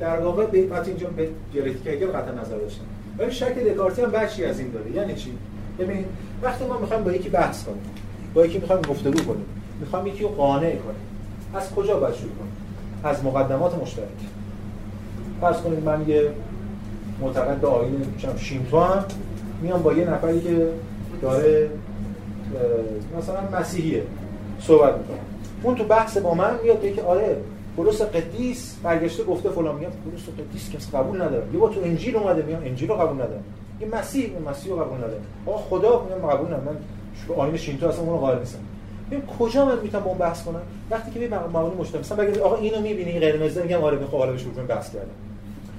در واقع به اینجا به دیالکتیک هگل قطع نظر داشتم ولی شک دکارتی هم بخشی از این داره. یعنی چی؟ ببین وقتی ما می‌خوایم با یکی بحث کنیم با یکی می‌خوایم گفتگو کنیم می‌خوایم یکی رو قانع کنیم از کجا باید شروع کنیم؟ از مقدمات مشترک. فرض کنید من یه معتقد به آیین شینتو هم میام با یه نفری که داره مثلا مسیحیه صحبت می‌کنه اون تو بحث با من میاد که آره پولس قدیس برگشته گفته فلان میگم پولس قدیس کس قبول نداره. یه با تو انجیل اومده میام انجیل رو قبول ندارم یه مسیح مسیح رو قبول نداره. آقا خدا میگم قبول ندارم. من آیین شینتو اصلا اون رو قائل نیستم. ببین کجا من می‌تونم با اون بحث کنم؟ وقتی که به مبانی مشترک مثلا بگید آقا اینو می‌بینی قرمز میگم آره می‌خوام حالا بهش بحث کردم.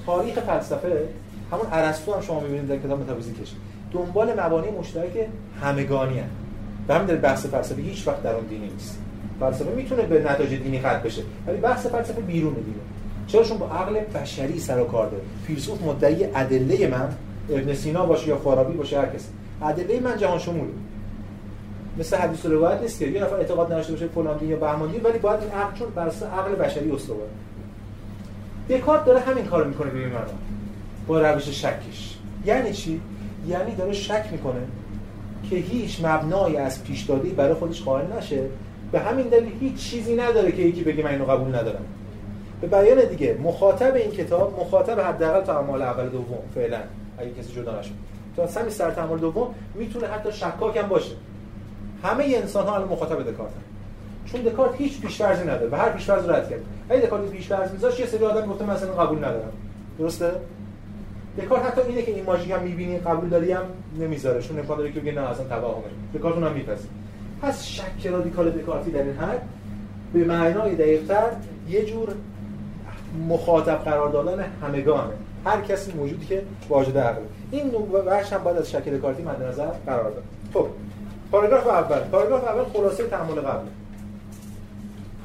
تاریخ فلسفه همون ارسطو هم شما می‌بینید در کتاب متافیزیکش دنبال مبانی مشترک همگانی هم و همین در بحث فلسفه هیچ وقت در اون دینی نیست. فلسفه می‌تونه به نتایج دینی ختم بشه ولی بحث فلسفه بیرون دینه چرا؟ چون با عقل بشری سر و کار داره. فیلسوف مدعی ادله من ابن سینا باشه یا فارابی باشه هر کسی. ادله من جهان شموله. مثل حدیث و روایت نیست که یه نفر اعتقاد نداشته باشه فلان یا بهمان ولی باید این عقل چون بر عقل بشری استواره دکارت داره همین کارو می‌کنه به این با روش شکش. یعنی چی؟ یعنی داره شک می‌کنه که هیچ مبنایی از پیش دادی برای خودش قائل نشه. به همین دلیل هیچ چیزی نداره که یکی بگه من اینو قبول ندارم. به بیان دیگه مخاطب این کتاب مخاطب حداقل تا اعمال اول دوم فعلا اگه کسی جدا نشه. تا سمی سر تعامل دوم می‌تونه حتی شکاک هم باشه. همه انسان ها الان مخاطب دکارتن. چون دکارت هیچ پیش‌فرضی نداره و هر پیش‌فرض رد کرد. اگه دکارت پیش‌فرض میذاشت یه سری آدم گفته مثلا قبول ندارم. درسته؟ دکارت حتی اینه که این ماژیک هم می‌بینی قبول داری هم نمی‌ذاره. چون امکان داره که بگه نه اصلا توهمه دکارت اونم میپذیره. پس شک رادیکال دکارتی در این حد به معنای دقیق‌تر یه جور مخاطب قرار دادن همگانه. هر کسی موجودی که واجد عقل. این بخش هم باید از شک دکارتی مد نظر قرار داد. خب. پاراگراف اول. پاراگراف اول خلاصه تعامل قبل.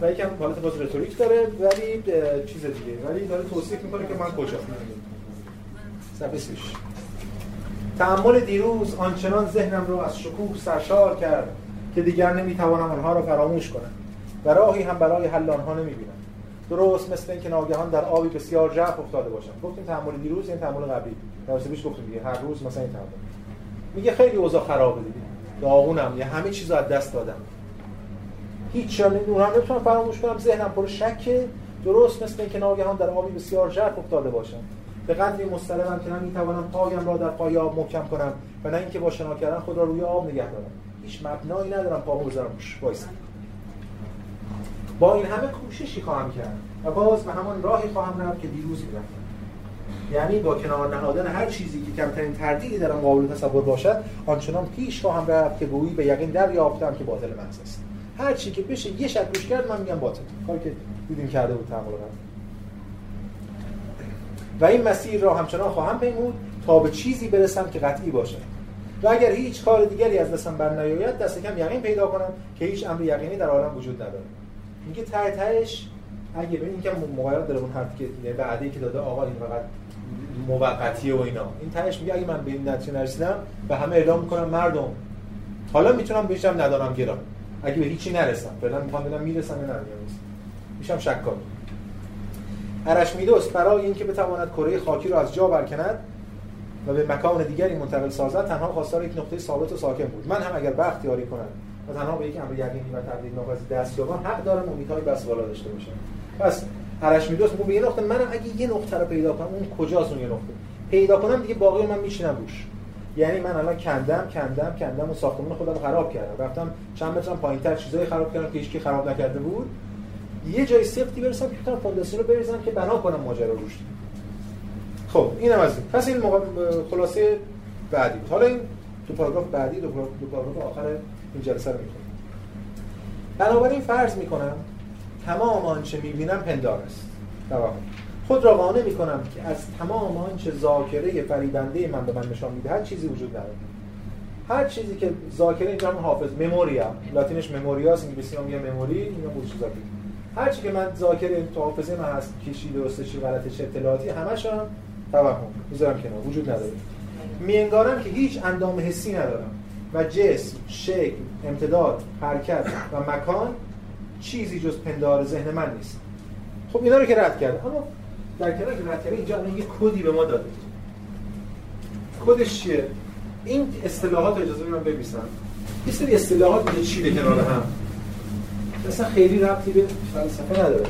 و یکم حالت باز رتوریک داره ولی چیز دیگه. ولی داره توصیف می‌کنه که من کجا. صفحه تعامل دیروز آنچنان ذهنم رو از شکوه سرشار کرد که دیگر نمی‌توانم آنها را فراموش کنم و راهی هم برای حل آنها نمی‌بینم. درست مثل اینکه ناگهان در آبی بسیار ژرف افتاده باشم. گفتیم تعامل دیروز این تعامل قبلی. در پیش گفتیم دیگه. هر روز مثلا این تعامل. میگه خیلی اوضاع خرابه دیگه. داغونم یه همه چیز از دست دادم. هیچ شان اونها نمی‌تونم فراموش کنم ذهنم پر شکه درست مثل اینکه ناگهان در آبی بسیار ژرف افتاده باشم. به قدری مستأصلم که نه می‌توانم پایم را در ته آب محکم کنم و نه اینکه با شنا کردن خود را روی آب نگه دارم. هیچ مبنایی ندارم پامو بذارم وایس با این همه کوششی خواهم کرد و باز به همان راهی خواهم رفت که دیروز می‌رفتم. یعنی با کنار نهادن هر چیزی که کمترین تردیدی در آن قابل تصور باشد آنچنان پیش خواهم رفت که گویی به یقین دریافتم که باطل محض است. هر چی که بشه یه شک روش کرد من میگم باطل. کاری که دیدیم کرده بود تقریبا و این مسیر را همچنان خواهم پیمود تا به چیزی برسم که قطعی باشه و اگر هیچ کار دیگری از دستم بر نیاید دست کم یقین پیدا کنم که هیچ امر یقینی در عالم وجود نداره میگه ته تهش اگه ببین اینکه مغایرت داره اون حرفی که بعدی که داده آقا این فقط موقتیه و اینا. این تهش میگه اگه من به این نتیجه نرسیدم به همه اعلام می‌کنم مردم. حالا می‌تونم بهشم ندارم گرام اگه به هیچی نرسم. فعلا می‌خوام ببینم می‌رسم یا نمی‌رسم. میشم شکاک. ارشمیدس برای اینکه بتواند کره خاکی را از جا برکند و به مکان دیگری منتقل سازد تنها خواستار یک نقطه ثابت و ساکن بود. من هم اگر بخت یاری کنم و تنها به یک امر یقینی و تبدیل ناپذیر دست یابم حق دارم امیدهای بس بالا داشته باشم. پس ارشمیدس میگه به یه نقطه منم اگه یه نقطه رو پیدا کنم اون کجاست اون یه نقطه؟ پیدا کنم دیگه باقی من میشینم روش. یعنی من الان کندم کندم کندم و ساختمان خودم خراب کردم. رفتم چند مترم پایینتر چیزای خراب کردم که هیچکی خراب نکرده بود. یه جای سفتی برسم که بتونم فونداسیون رو بریزم که بنا کنم ماجرا روش. خب اینم از این. پس این خلاصه بعدی حالا این تو پاراگراف بعدی دو پاراگراف آخر این جلسه رو می‌خونم بنابراین فرض می‌کنم تمام آنچه می‌بینم پندار است. خود را قانع می‌کنم که از تمام آنچه ذاکره فریبنده من به من نشان می‌دهد چیزی وجود ندارد. هر چیزی که ذاکره اینجا حافظ مموریا لاتینش مموریاس انگلیسی هم میگه مموری اینا بود ذاکره هر چی که من ذاکره تو حافظه من هست کشی درسته چی غلطه چه اطلاعاتی همش هم توهم می‌ذارم کنار. وجود نداره. میانگارم که هیچ اندام حسی ندارم. و جسم، شکل، امتداد، حرکت و مکان چیزی جز پندار ذهن من نیست. خب اینا رو که رد کرد اما در کنار که رد کرده اینجا یه کدی به ما داده. کدش چیه؟ این اصطلاحات اجازه من ببیسم یه سری اصطلاحات چی چیده کنار هم. مثلا خیلی ربطی به فلسفه نداره.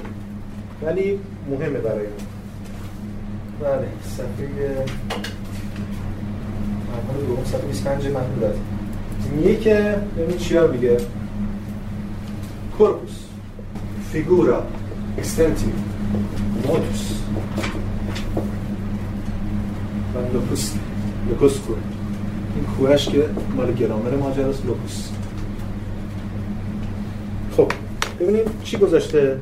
ولی مهمه برای ما. بله صفحه مرحله دوم صفحه 25 محدودات میگه که ببین چیا میگه. corpus figura extensive modus. و لوکوس لوکوس کوه این کوهش که مال گرامر ماجراست لوکوس خب ببینیم چی گذاشته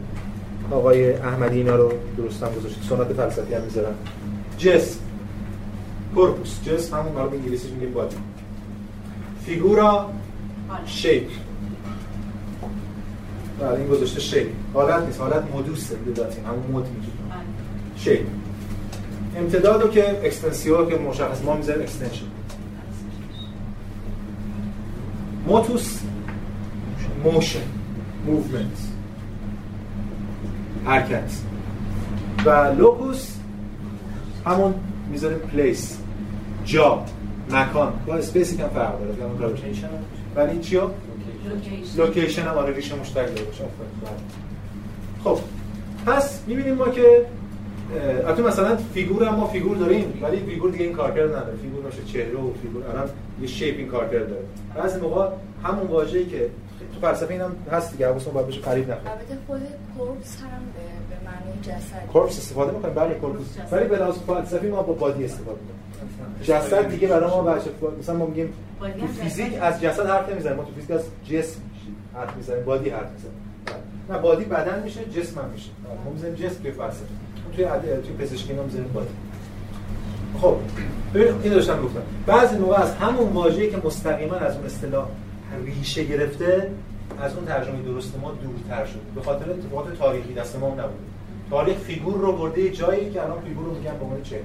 آقای احمدی اینا رو درست هم گذاشته سنت فلسفی هم می‌ذارن جسم corpus جسم همون به انگلیسی میگیم body figura shape بله این گذاشته shape حالت نیست. حالت modus ه. داتیم همون mode میگیم shape امتدادو که extensio که مشخص ما می‌ذاریم extension motus motion movement حرکت. و locus همون می‌ذاریم place جا. مکان. با space ی کم فرق داره. ولی چیا location هم آره ریشه مشترک داره باشه خب پس می‌بینیم ما که البته مثلا figure هم ما فیگور داریم ولی فیگور دیگه این کارکرد نداره. فیگور باشه چهره و فیگور الان یه shape این کارکرد داره. بعضی موقع همون واژه‌ای که تو فلسفه اینم هست دیگه حواسمون باید بشه فریب نکنه البته خود کورپس هم به, به معنی جسد. کورپس استفاده می‌کنیم؟ بله کورپس. ولی به لحاظ فلسفی ما با بادی استفاده می‌کنیم. جسد دیگه برای ما بچه مثلا ما میگیم تو فیزیک از جسد حرف نمی‌زنیم ما تو فیزیک از جسم حرف می‌زنیم بادی حرف می‌زنیم. نه بادی بدن میشه جسم هم میشه. ما می‌زنیم جسم توی فلسفه توی توی پزشکی ما می‌زنیم بادی. خب ببین این داشتم گفتم بعضی موقع از همون واژه‌ای که مستقیما از اون اصطلاح ریشه گرفته از اون ترجمه درست ما دورتر شد. به خاطر اتفاقات تاریخی دست ما نبود. تاریخ فیگور رو برده جایی که الان فیگور رو میگن به عنوان چهره.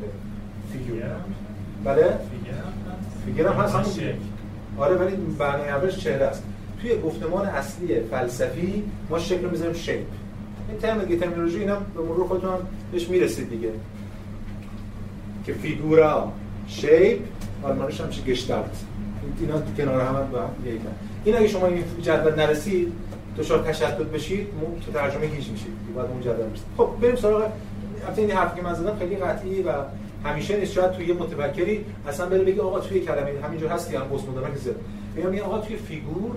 فیگور. بله؟ فیگور هم هست. آره ولی برنامه چهره است. توی گفتمان اصلی فلسفی ما شکل می‌ذاریم shape این ترم دیگه terminology اینا به مرور خودتون هم بهش می‌رسید دیگه. که figura shape آلمانیش هم چیه Gestalt اینا تو کنار هم با این اگه شما این جدول نرسید دچار تشتت بشید تو ترجمه گیج میشید. بعد اون جدول میشه خب بریم سراغ. البته این حرفی که من زدم خیلی قطعی و همیشه نیست. شاید توی یه متفکری اصلا بره بگه آقا توی کلمه همینجور هست که هم پست مدرن که زد میگم آقا توی فیگور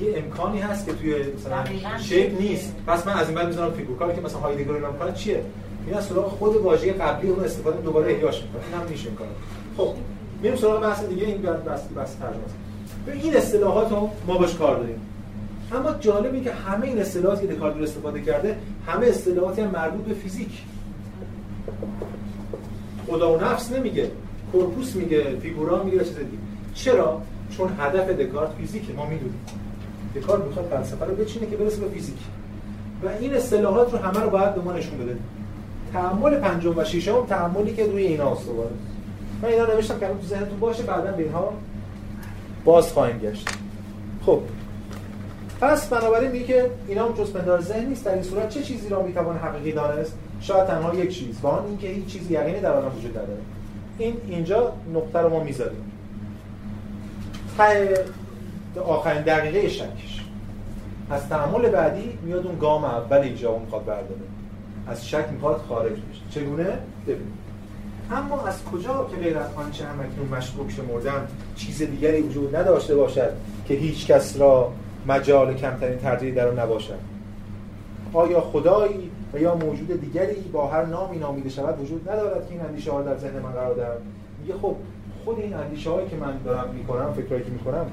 یه امکانی هست که توی مثلا shape نیست. پس من از این بعد می‌ذارم فیگور. کاری که مثلا هایدگر اینا می‌کنه چیه؟ میاد سراغ خود واژه قبلی اون استفاده دوباره احیاش می‌کنه. این هم میشه می‌کنه خب میریم سراغ بحث دیگه. این بحث بحث ترجمه به این اصطلاحات رو ما باش کار داریم. اما جالبه که همه این اصطلاحاتی که دکارت استفاده کرده همه اصطلاحاتی هم مربوط به فیزیک. خدا و نفس نمیگه. کورپوس میگه فیگورا میگه چیز دیگه. چرا؟ چون هدف دکارت فیزیکه ما می‌دونیم. دکارت می‌خواد فلسفه رو بچینه که برسه به فیزیک. و این اصطلاحات رو همه رو باید به ما نشون بده. تعامل پنجم و ششم تعاملی که روی اینا استواره من اینا نوشتم که تو ذهنتون باشه بعدا به اینها باز خواهیم گشت. خب. پس بنابراین میگه اینا هم جز پندار ذهن نیست. در این صورت چه چیزی را می‌توان حقیقی دانست؟ شاید تنها یک چیز. و آن اینکه هیچ چیزی یقینی در عالم وجود نداره. این اینجا نقطه رو ما می‌ذاریم. آخرین دقیقه شکش. از تعامل بعدی میاد اون گام اول اینجا می‌خواد برداره. از شک می‌خواد خارج بشه. چگونه؟ ببین اما از کجا که غیر از آنچه هم اکنون مشکوک شمردن چیز دیگری وجود نداشته باشد که هیچ کس را مجال کمترین تردیدی در نباشد؟ آیا خدایی و یا موجود دیگری با هر نامی نامیده شود وجود ندارد که این اندیشه ها در ذهن من قرار دارد میگه خب خود این اندیشه هایی که من دارم می‌کنم فکرایی که می‌کنم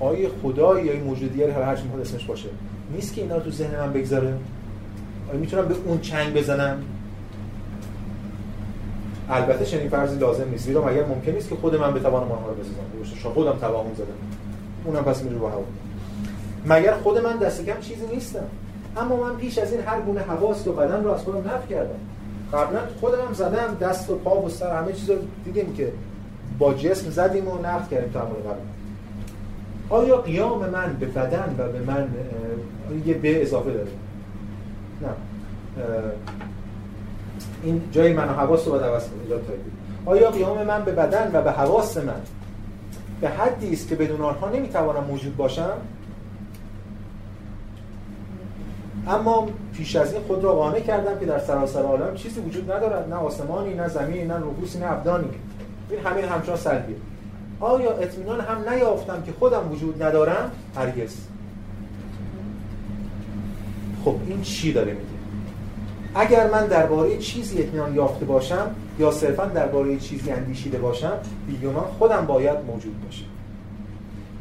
آیا خدایی یا موجود دیگری هر چی اسمش باشه؟ نیست که اینا رو تو ذهن من بگذاره آیا می‌تونم به اون چنگ بزنم؟ البته چنین فرضی لازم نیست. زیرا مگر ممکن نیست که خود من بتوانم آنها رو بسازم؟ درست خودم توهم زدم. اونم پس میره با هوا. مگر خود من دست کم چیزی نیستم؟ اما من پیش از این هر گونه حواس و بدن رو از خودم نفی کردم. قبلا خودم زدم دست و پا و سر همه چیز رو دیدیم که با جسم زدیم و نقد کردیم تا قبل آیا قیام من به بدن و به من یه به اضافه داره؟ نه. این جای من و حواس رو باید عوض آیا قیام من به بدن و به حواس من؟ به حدی است که بدون آنها نمی‌توانم موجود باشم؟ اما پیش از این خود را قانع کردم که در سراسر عالم چیزی وجود ندارد نه آسمانی نه زمینی نه رفوسی نه ابدانی. این همین همچنان سلبیه. آیا اطمینان هم نیافتم که خودم وجود ندارم؟ هرگز. خب این چی داره میگه؟ اگر من درباره چیزی اطمینان یافته باشم یا صرفا درباره چیزی اندیشیده باشم بیگمان خودم باید موجود باشم.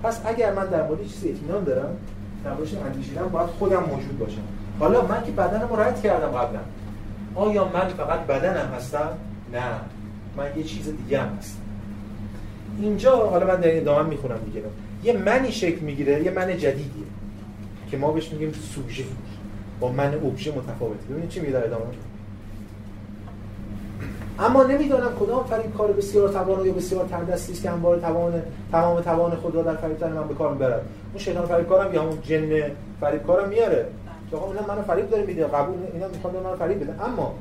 پس اگر من درباره چیزی اطمینان دارم درباره اندیشیدم باید خودم موجود باشم. حالا من که بدنم رو رد کردم قبلا آیا من فقط بدنم هستم؟ نه. من یه چیز دیگه هم هستم. اینجا حالا من در ادامه می‌خونم می‌گیرم یه منی شکل می‌گیره یه من جدیدیه. که ما بهش میگیم سوژه. با من ابژه متفاوته. ببینید چی میگه در ادامه؟ اما نمی‌دانم کدام فریب کار بسیار توان یا بسیار تردستی است که همواره توان تمام توان خود را در فریب من به کار می‌برد. اون شیطان فریب کارم یا اون جن فریب کارم میاره. که آقا اینا منو فریب داره میده قبول اینا می‌خوان منو فریب بده اما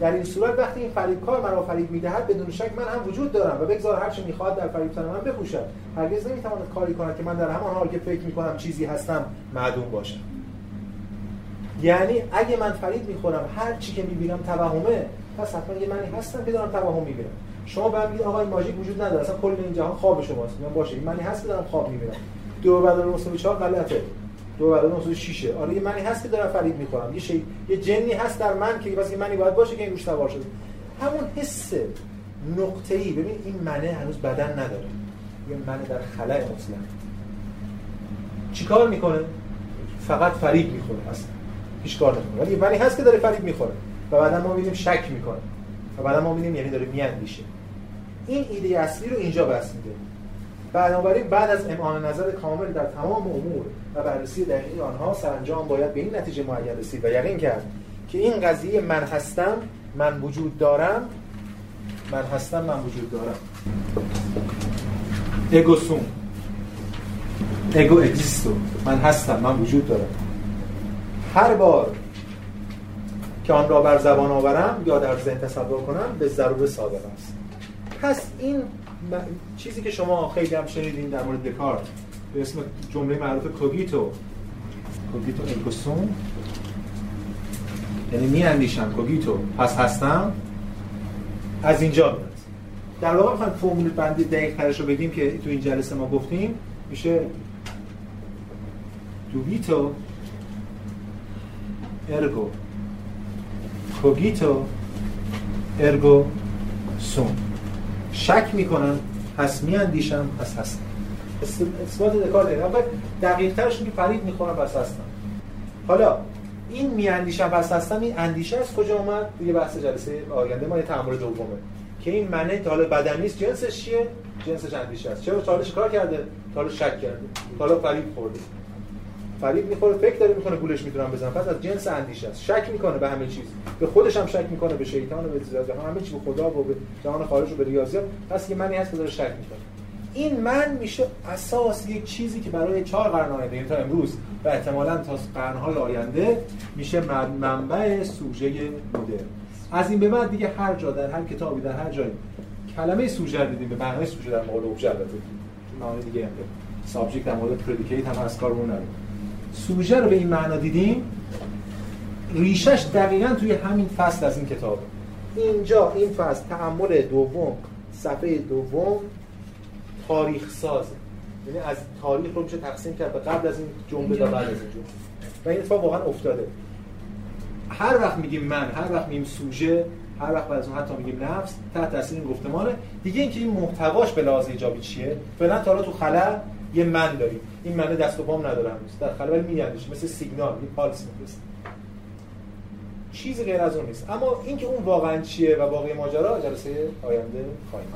در این صورت وقتی این فریب کار مرا فریب می‌دهد بدون شک من هم وجود دارم و بگذار هر چه می‌خواد در فریب من بپوشد. هرگز نمی‌تواند کاری کند که من در همان حال که فکر می‌کنم چیزی هستم معدوم باشم. یعنی اگه من فریب می‌خورم هر چی که می‌بینم توهمه. پس حتما یه منی هستم که دارم توهم می‌بینم شما به من میگید آقا این ماژیک وجود نداره. اصلا کل این جهان خواب شماست. من باشه این منی هست که دارم خواب می‌بینم دو بدل مساوی 4 غلطه. دو مساوی 6 آره یه منی هست که دارم فریب می‌خورم یه شی یه جنی هست در من که بس یه منی باید باشه که این روش سوار شده. همون حس نقطه‌ای. ببین این منه هنوز بدن نداره. یه منه در خلأ مطلق. چیکار می‌کنه؟ فقط فریب می‌خوره. اصلا هیچ کار نمی‌کنه. ولی منی هست که داره فریب می‌خوره. و بعدا ما می‌بینیم شک می‌کنه. و بعدا ما می‌بینیم یعنی داره میاندیشه. این ایده اصلی رو اینجا بس میده. بنابراین بعد از امعان نظر کامل در تمام امور و بررسی دقیق آنها سرانجام باید به این نتیجه معین رسید و یقین کرد که این قضیه من هستم من وجود دارم. من هستم من وجود دارم. اگوسوم اگو اگزیستو من هستم من وجود دارم. هر بار که آن را بر زبان آورم یا در ذهن تصور کنم به ضرور صادق است. پس این چیزی که شما خیلی هم شنیدین در مورد دکارت به اسم جمله معروف کوگیتو. کوگیتو ارگو یعنی می اندیشم کوگیتو. پس هستم؟ از اینجا میاد در واقع می‌خوایم فرمول بندی دقیق ترش رو بگیم که تو این جلسه ما گفتیم. میشه dubito ergo cogito ergo sum شک می‌کنم پس میاندیشم پس هستم. اثبات دکارت اینه دقیق ترش که فریب می‌خورم پس هستم. حالا این میاندیشم پس هستم این اندیشه از کجا اومد؟ توی بحث جلسه آینده ما یه تأمل دومه. که این منه تا حالا بدن نیست جنسش چیه؟ جنسش اندیشه است. چرا تا کار کرده؟ تا شک کرده. تا حالا فرید خورده. فریب می‌خوره فکر داره می‌کنه گولش می‌تونم بزنم. پس از جنس اندیشه است. شک می‌کنه به همه چیز. به خودش هم شک می‌کنه به شیطان و به زیاد همه چی به خدا و به جهان خارج و به ریاضیات پس یه منی هست که داره شک می‌کنه. این من میشه اساس یک چیزی که برای چهار قرن آینده یعنی تا امروز و احتمالاً تا قرنهای آینده میشه منبع سوژه مدرن. از این به بعد دیگه هر جا در هر کتابی در هر جایی کلمه سوژه دیدیم. به معنای سوژه در مورد ابژه البته معنی دیگه سابجکت در مورد پردیکیت هم از کارمون نداره سوژه رو به این معنا دیدیم ریشش دقیقا توی همین فصل از این کتاب. اینجا این فصل تعمل دوم صفحه دوم تاریخ سازه یعنی از تاریخ رو میشه تقسیم کرد به قبل از این جمله تا بعد از این جمله و این اتفاق واقعا افتاده. هر وقت میگیم من هر وقت میگیم سوژه هر وقت از اون حتی میگیم نفس تحت تاثیر این گفتمانه. دیگه اینکه این محتواش به لحاظ ایجابی چیه؟ فعلا تا تو خلا یه من داریم. این منه دست و پام نداره هنوز. در خلا ولی میگندش مثل سیگنال یه پالس میفرسته. چیزی غیر از اون نیست. اما اینکه اون واقعا چیه و باقی ماجرا جلسه آینده خواهیم.